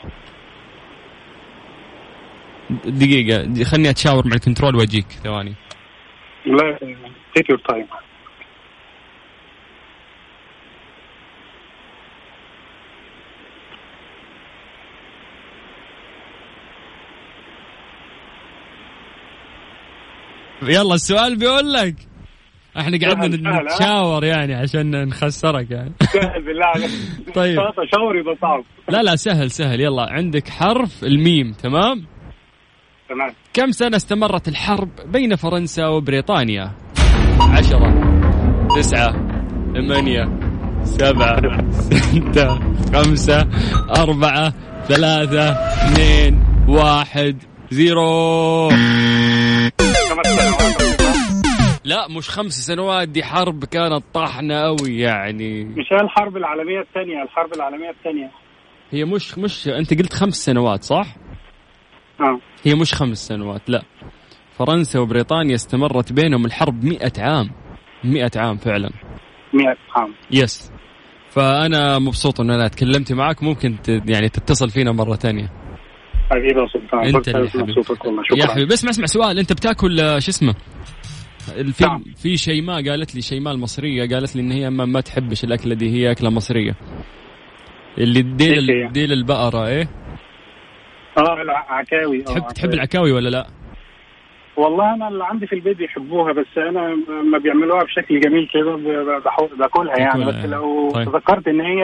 دقيقة خلني أتشاور مع الكنترول وأجيك ثواني. لا take your time يلا السؤال بيقول لك. إحنا قعدنا؟ نتشاور يعني عشان نخسرك يعني. سهل بالله عليك. طيب. شاور يبقى صعب. لا لا سهل سهل. يلا عندك حرف الميم تمام؟ تمام. كم سنة استمرت الحرب بين فرنسا وبريطانيا؟ عشرة تسعة ثمانية سبعة ستة خمسة أربعة ثلاثة اثنين واحد زيرو. لا مش خمس سنوات دي حرب كانت طاحنة أوي يعني. مش هي الحرب العالمية الثانية الحرب العالمية الثانية. هي مش مش أنت قلت خمس سنوات صح؟ آه. هي مش خمس سنوات لا. فرنسا وبريطانيا استمرت بينهم الحرب مئة عام. مئة عام فعلا. 100 عام. يس. فأنا مبسوط أن أنا تكلمت معك. ممكن. يعني تتصل فينا مرة ثانية حبيبي يا سلطان. اللي أسمع حبيبي. يا حبيبي اسمع اسمع سؤال. أنت بتاكل آه، شو اسمه؟ في نعم. في شيماء قالت لي شيماء المصرية قالت لي إن هي ما, ما تحبش الأكلة دي. هي أكلة مصرية. اللي ديل؟ ديل البقرة إيه؟ آه العكاوي آه، تحب تحب عكاوي. العكاوي ولا لا؟ والله أنا اللي عندي في البيت بيحبوها بس أنا ما بيعملوها بشكل جميل كده باكلها يعني بس يعني. لو طيب. تذكرت إن هي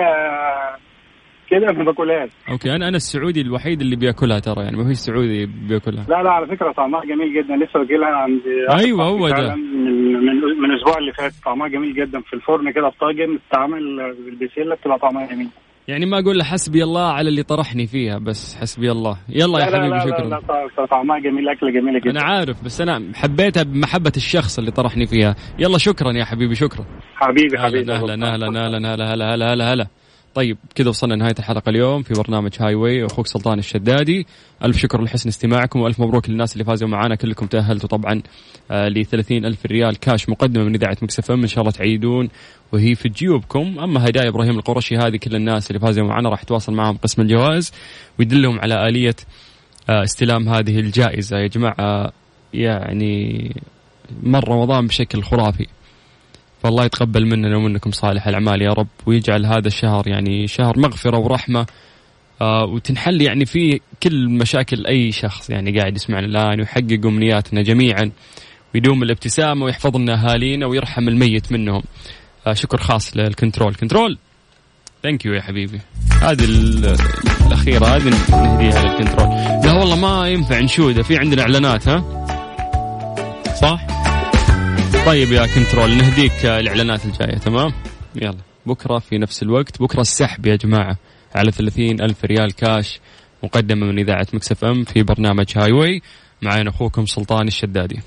كده ما باكلهاش أوكي أنا أنا السعودي الوحيد اللي بياكلها ترى يعني ما فيش سعودي بياكلها لا لا على فكرة طعمها جميل جدا لسه واكلها عند صاحبي هو ده. من من الأسبوع اللي فات طعمها جميل جدا في الفرن كده في طاجن بتتعمل بالبسله بتبقى طعمها جميل يعني ما أقول له حسبي الله على اللي طرحني فيها بس حسبي الله. يلا يا لا حبيبي لا, شكرا. لا, لا طعمها جميل أكلة جميلة جدا. أنا عارف بس أنا حبيتها بمحبة الشخص اللي طرحني فيها. يلا شكرا يا حبيبي شكرا. حبيبي حبيبي أهلا أهلا أهلا أهلا هلا هلا هلا هلا هلا طيب كذا وصلنا نهاية الحلقة اليوم في برنامج Highway أخوك سلطان الشدادي. ألف شكر لحسن استماعكم وألف مبروك للناس اللي فازوا معنا كلكم. تأهلتوا طبعا ل 30 ألف ريال كاش مقدمة من إذاعة Mix FM. إن شاء الله تعيدون وهي في جيوبكم. أما هدايا إبراهيم القرشي هذه كل الناس اللي فازوا معنا راح تواصل معهم قسم الجوائز ويدلهم على آلية آه، استلام هذه الجائزة. يا جماعة يعني مر رمضان بشكل خرافي. فالله يتقبل مننا ومنكم صالح الأعمال يا رب ويجعل هذا الشهر يعني شهر مغفرة ورحمة آه وتنحل يعني فيه كل مشاكل أي شخص يعني قاعد يسمعنا الآن ويحقق أمنياتنا جميعا ويدوم الابتسامة ويحفظ لنا أهالينا ويرحم الميت منهم. آه شكر خاص للكنترول. كنترول thank you يا حبيبي. هذه ال- الأخيرة هذه نهديها للكنترول. لا والله ما ينفع نشودة في عندنا إعلانات ها؟ صح؟ طيب يا كنترول نهديك الإعلانات الجاية تمام؟ يلا بكرة في نفس الوقت بكرة السحب يا جماعة على 30 ألف ريال كاش مقدمة من إذاعة Mix FM في برنامج Highway مع أخوكم سلطان الشدادي.